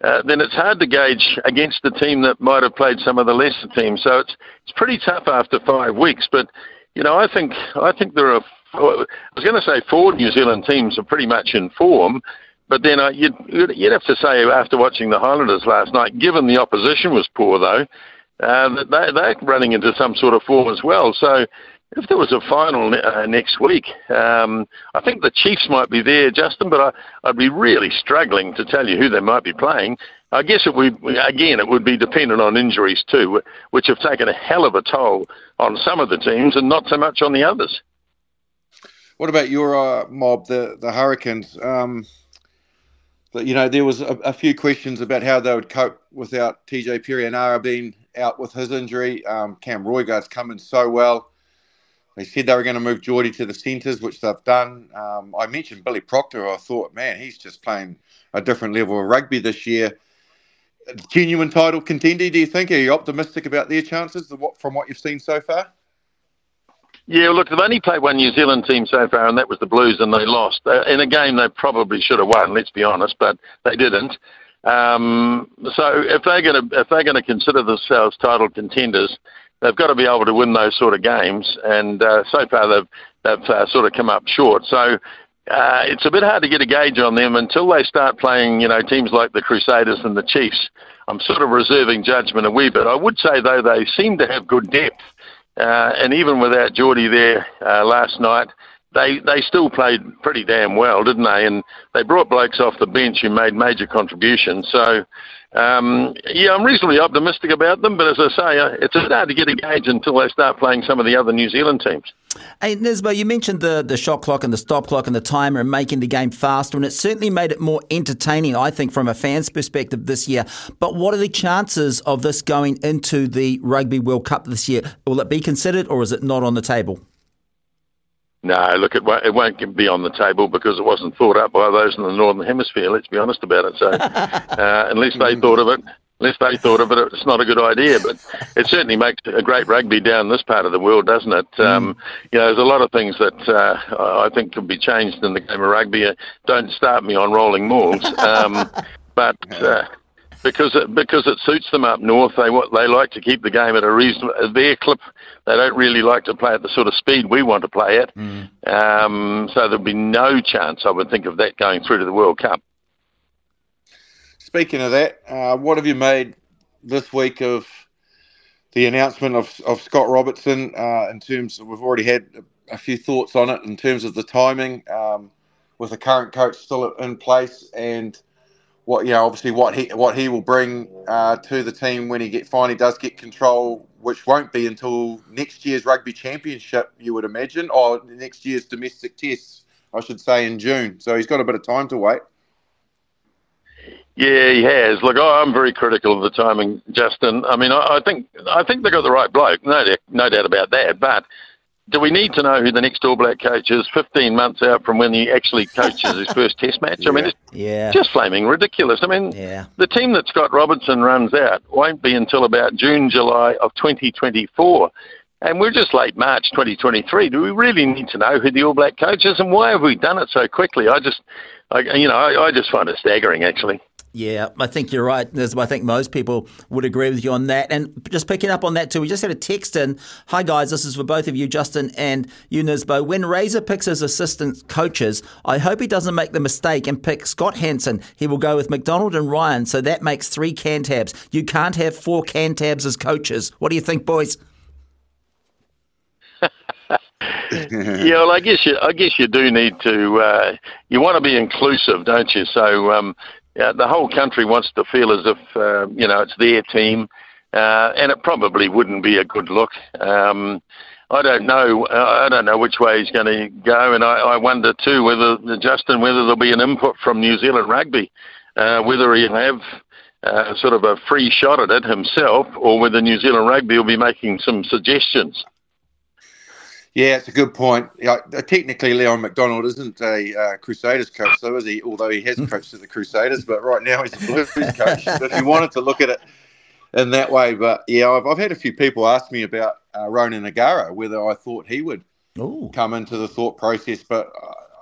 uh, then it's hard to gauge against the team that might have played some of the lesser teams. So it's it's pretty tough after five weeks. But you know, I think I think there are. I was going to say four New Zealand teams are pretty much in form, but then uh, you'd you'd have to say after watching the Highlanders last night, given the opposition was poor though, uh, they, they're running into some sort of form as well. So if there was a final uh, next week, um, I think the Chiefs might be there, Justin, but I, I'd be really struggling to tell you who they might be playing. I guess it would again it would be dependent on injuries too, which have taken a hell of a toll on some of the teams and not so much on the others. What about your uh, mob, the the Hurricanes? Um, you know, there was a, a, few questions about how they would cope without TJ Perenara being out with his injury. Um, Cam Roigard's coming so well. They said they were going to move Jordie to the centres, which they've done. Um, I mentioned Billy Proctor. I thought, man, he's just playing a different level of rugby this year. Genuine title contender, do you think? Are you optimistic about their chances from what you've seen so far? Yeah, look, they've only played one New Zealand team so far, and that was the Blues, and they lost. Uh, in a game they probably should have won, let's be honest, but they didn't. Um, so if they're going to if they're going to consider themselves title contenders, they've got to be able to win those sort of games. And uh, so far they've they've uh, sort of come up short. So uh, it's a bit hard to get a gauge on them until they start playing, you know, teams like the Crusaders and the Chiefs. I'm sort of reserving judgment a wee bit. I would say though they seem to have good depth, uh, and even without Jordie there uh, last night, they they still played pretty damn well, didn't they? And they brought blokes off the bench who made major contributions. So um, yeah, I'm reasonably optimistic about them, but as I say, uh, it's hard to get a gauge until they start playing some of the other New Zealand teams. Hey, Nisbo, you mentioned the, the shot clock and the stop clock and the timer and making the game faster, and it certainly made it more entertaining, I think, from a fan's perspective this year. But what are the chances of this going into the Rugby World Cup this year? Will it be considered or is it not on the table? No, look, it won't, it won't be on the table because it wasn't thought up by those in the Northern Hemisphere, let's be honest about it. So, uh, unless they thought of it, unless they thought of it, it's not a good idea. But it certainly makes a great rugby down this part of the world, doesn't it? Mm. Um, you know, there's a lot of things that uh, I think could be changed in the game of rugby. Uh, don't start me on rolling mauls. Um, but uh, because it, because it suits them up north. They they like to keep the game at a reasonable their clip. They don't really like to play at the sort of speed we want to play at. Mm. Um, so there'll be no chance, I would think, of that going through to the World Cup. Speaking of that, uh, what have you made this week of the announcement of, of Scott Robertson? Uh, in terms, of, we've already had a few thoughts on it in terms of the timing um, with the current coach still in place and what you know, obviously what he what he will bring uh, to the team when he get finally does get control, which won't be until next year's rugby championship, you would imagine, or next year's domestic tests, I should say, in June. So he's got a bit of time to wait. Yeah, he has. Look, I'm very critical of the timing, Justin. I mean, I, I think I think they got the right bloke, no, no doubt about that. But do we need to know who the next All Black coach is 15 months out from when he actually coaches his first Test match? Yeah. I mean, it's yeah. just flaming ridiculous. I mean, yeah. the team that Scott Robertson runs out won't be until about June, July of 2024. And we're just late March 2023. Do we really need to know who the All Black coach is, and why have we done it so quickly? I just, I, you know, I, I just find it staggering, actually. Yeah, I think you're right. I think most people would agree with you on that. And just picking up on that too, we just had a text in. Hi guys, this is for both of you, Justin and you, Nisbo. When Razor picks his assistant coaches, I hope he doesn't make the mistake and pick Scott Hansen. He will go with MacDonald and Ryan, so that makes three Cantabs. You can't have four Cantabs as coaches. What do you think, boys? yeah, well, I guess you, I guess you do need to. Uh, you want to be inclusive, don't you? So um, yeah, the whole country wants to feel as if uh, you know it's their team, uh, and it probably wouldn't be a good look. Um, I don't know. I don't know which way he's going to go, and I, I wonder too whether Justin whether there'll be an input from New Zealand Rugby, uh, whether he'll have uh, sort of a free shot at it himself, or whether New Zealand Rugby will be making some suggestions. Yeah, it's a good point. Yeah, technically, Leon MacDonald isn't a uh, Crusaders coach, though, is he? Although he has coached at the Crusaders, but right now he's a Blues coach. So if you wanted to look at it in that way, but yeah, I've, I've had a few people ask me about uh, Ronan O'Gara, whether I thought he would Ooh. come into the thought process, but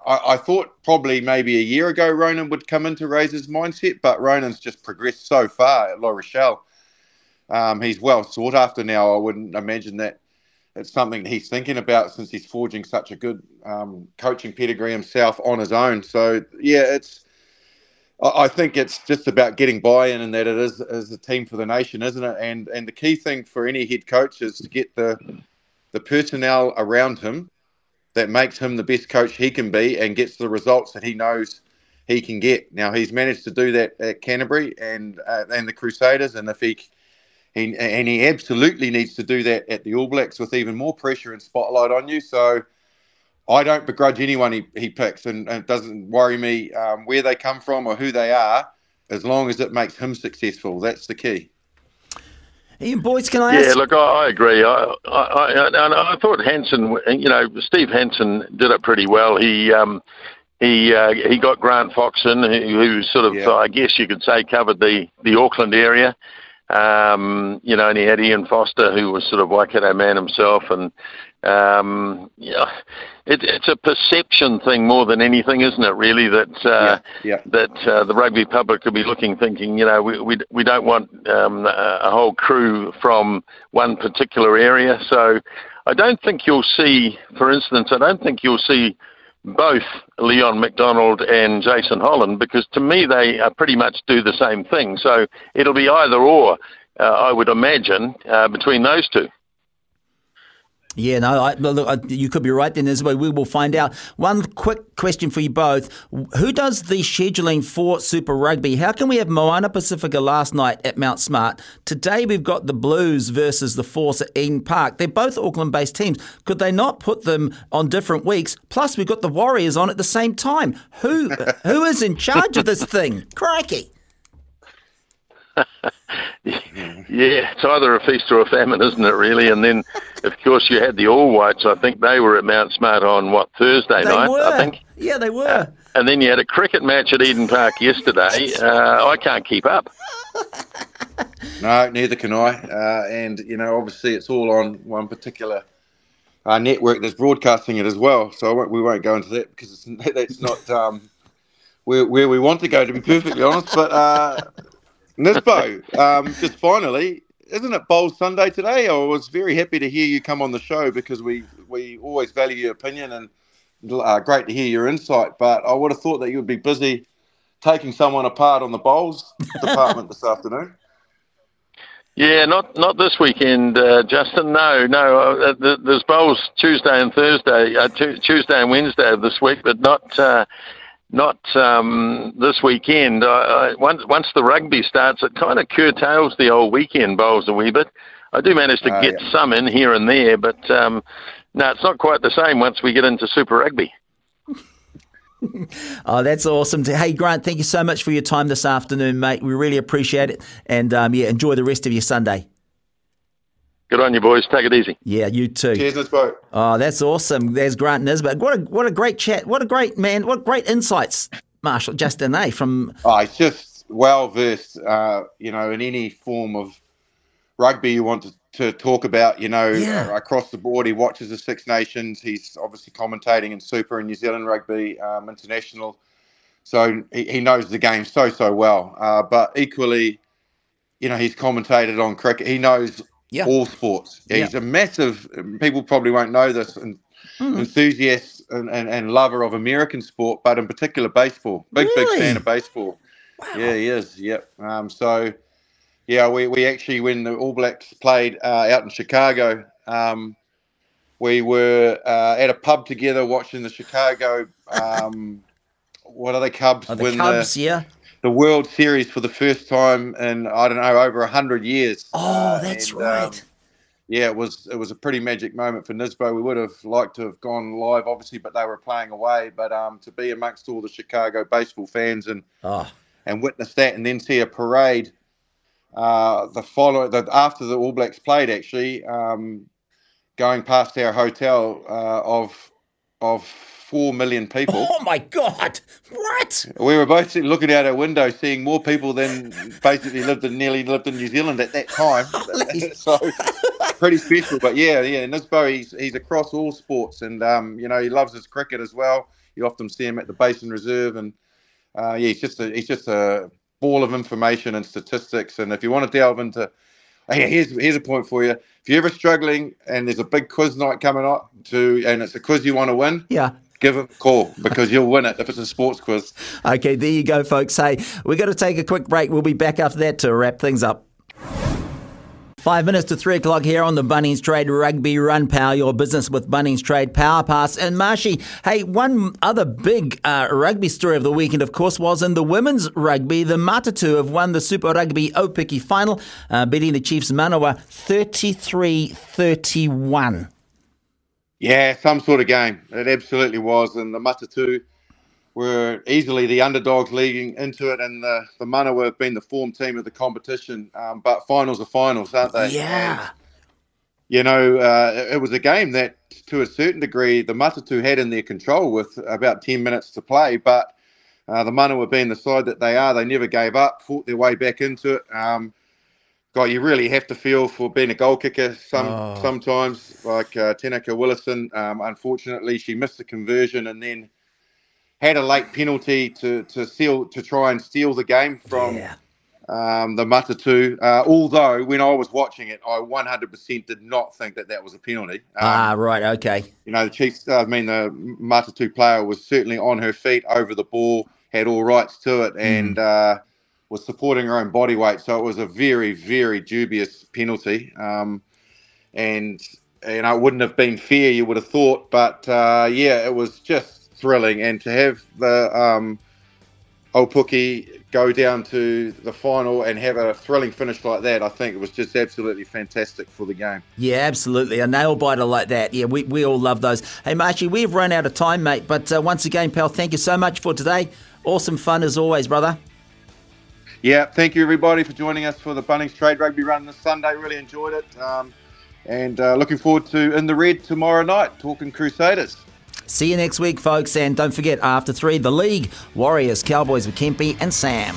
I, I, thought probably maybe a year ago Ronan would come into Razor's mindset, but Ronan's just progressed so far at La Rochelle. Um, he's well sought after now. I wouldn't imagine that it's something he's thinking about since he's forging such a good um, coaching pedigree himself on his own. So yeah, it's I think it's just about getting buy-in, and that it is is a team for the nation, isn't it? And and the key thing for any head coach is to get the the personnel around him that makes him the best coach he can be, and gets the results that he knows he can get. Now he's managed to do that at Canterbury and uh, and the Crusaders, and if he, he and he absolutely needs to do that at the All Blacks with even more pressure and spotlight on you. So I don't begrudge anyone he, he picks, and, and it doesn't worry me um, where they come from or who they are, as long as it makes him successful. That's the key. Ian boys, can I yeah, ask? Yeah, look, I, I agree. I, I, I, I, thought Hansen, you know, Steve Hansen did it pretty well. He um, he uh, he got Grant Foxon, who, who sort of, yeah. I guess you could say, covered the the Auckland area. Um, you know, and he had Ian Foster, who was sort of Waikato man himself, and um, yeah, it, it's a perception thing more than anything, isn't it? Really, that uh, yeah, yeah. that uh, the rugby public could be looking, thinking, you know, we we, we don't want um, a, a whole crew from one particular area. So, I don't think you'll see, for instance, I don't think you'll see both Leon MacDonald and Jason Holland because to me they pretty much do the same thing. So it'll be either or, uh, I would imagine, uh, between those two. Yeah, no, I, look, you could be right then, Nisbo. We will find out. One quick question for you both. Who does the scheduling for Super Rugby? How can we have Moana Pacifica last night at Mount Smart? Today we've got the Blues versus the Force at Eden Park. They're both Auckland based teams. Could they not put them on different weeks? Plus, we've got the Warriors on at the same time. Who Who is in charge of this thing? Crikey. yeah, it's either a feast or a famine, isn't it, really? And then, of course, you had the All Whites. I think they were at Mount Smart on, what, Thursday they night, were. I think? Yeah, they were. Uh, and then you had a cricket match at Eden Park yesterday. Uh, I can't keep up. no, neither can I. Uh, and, you know, obviously it's all on one particular uh, network that's broadcasting it as well. So won't, we won't go into that because that's not um, where, where we want to go, to be perfectly honest. But uh, Nisbo, um, just finally, isn't it Bowls Sunday today? I was very happy to hear you come on the show because we, we always value your opinion and uh, great to hear your insight. But I would have thought that you would be busy taking someone apart on the Bowls department this afternoon. Yeah, not not this weekend, uh, Justin. No, no. Uh, there's bowls Tuesday and Thursday, uh, t- Tuesday and Wednesday of this week, but not uh, not um, this weekend. I, I, once once the rugby starts, it kind of curtails the old weekend bowls a wee bit. I do manage to uh, get yeah. some in here and there, but um, no, it's not quite the same once we get into Super Rugby. oh, that's awesome. Hey, Grant, thank you so much for your time this afternoon, mate. We really appreciate it. And um, yeah, enjoy the rest of your Sunday. Good on you, boys. Take it easy. Yeah, you too. Cheers, Nisbo. Oh, that's awesome. There's Grant Nisbet. What a what a great chat. What a great man. What great insights, Marshall Justin. Eh? From oh, he's just well versed. Uh, you know, in any form of rugby you want to, to talk about. You know, yeah. across the board, he watches the Six Nations. He's obviously commentating in Super and New Zealand Rugby um, International. So he, he knows the game so so well. Uh, but equally, you know, he's commentated on cricket. He knows yeah. all sports. He's yeah. a massive, people probably won't know this, and mm. enthusiast and, and, and, lover of American sport, but in particular baseball. Big, really? big fan of baseball. Wow. Yeah, he is. Yep. Um, so, yeah, we, we actually, when the All Blacks played uh, out in Chicago, um, we were uh, at a pub together watching the Chicago. Um, what are they? Cubs oh, the Cubs, the, yeah the World Series for the first time in I don't know over hundred years. Oh, that's and, right. Um, yeah, it was it was a pretty magic moment for Nisbo. We would have liked to have gone live, obviously, but they were playing away. But um, to be amongst all the Chicago baseball fans and oh. and witness that, and then see a parade uh, the follow that after the All Blacks played, actually um, going past our hotel uh, of of four million people. Oh my God! What? We were both looking out our window, seeing more people than basically lived in nearly lived in New Zealand at that time. so pretty special. But yeah, yeah, Nisbo, he's he's across all sports, and um, you know he loves his cricket as well. You often see him at the Basin Reserve, and uh, yeah, he's just a he's just a ball of information and statistics. And if you want to delve into Oh, here's here's a point for you. If you're ever struggling and there's a big quiz night coming up to, and it's a quiz you want to win, yeah, give him a call because you'll win it if it's a sports quiz. Okay, there you go, folks. Hey, we're going to take a quick break. We'll be back after that to wrap things up. Five minutes to three o'clock here on the Bunnings Trade Rugby Run Power, your business with Bunnings Trade Power Pass. And Marshy, hey, one other big uh, rugby story of the weekend, of course, was in the women's rugby. The Matatu have won the Super Rugby Aupiki final, uh, beating the Chiefs Manawa 33 31. Yeah, some sort of game. It absolutely was. And the Matatu were easily the underdogs leading into it, and the, the Manawa have been the form team of the competition. Um, but finals are finals, aren't they? Yeah. And, you know, uh, it was a game that, to a certain degree, the Matatu had in their control with about 10 minutes to play. But uh, the Manawa being the side that they are, they never gave up, fought their way back into it. Um, God, you really have to feel for being a goal kicker some oh. sometimes, like uh, Tenika Willison. Um, unfortunately, she missed the conversion and then had a late penalty to to seal to try and steal the game from yeah. um, the Matatu. Uh, although when I was watching it, I 100% did not think that that was a penalty. Um, ah, right, okay. You know, the Chiefs. I mean, the Matatu player was certainly on her feet over the ball, had all rights to it, mm. and. Uh, was supporting her own body weight, so it was a very, very dubious penalty. Um, and you know, it wouldn't have been fair, you would have thought, but uh, yeah, it was just thrilling, and to have the um, Aupiki go down to the final and have a thrilling finish like that, I think it was just absolutely fantastic for the game. Yeah, absolutely. A nail biter like that. Yeah, we, we all love those. Hey, Marshy, we've run out of time, mate. But uh, once again, pal, thank you so much for today. Awesome fun as always, brother. Yeah, thank you everybody for joining us for the Bunnings Trade Rugby Run this Sunday. Really enjoyed it. Um, and uh, looking forward to In the Red tomorrow night, talking Crusaders. See you next week, folks. And don't forget, after three, the league Warriors, Cowboys with Kempy and Sam.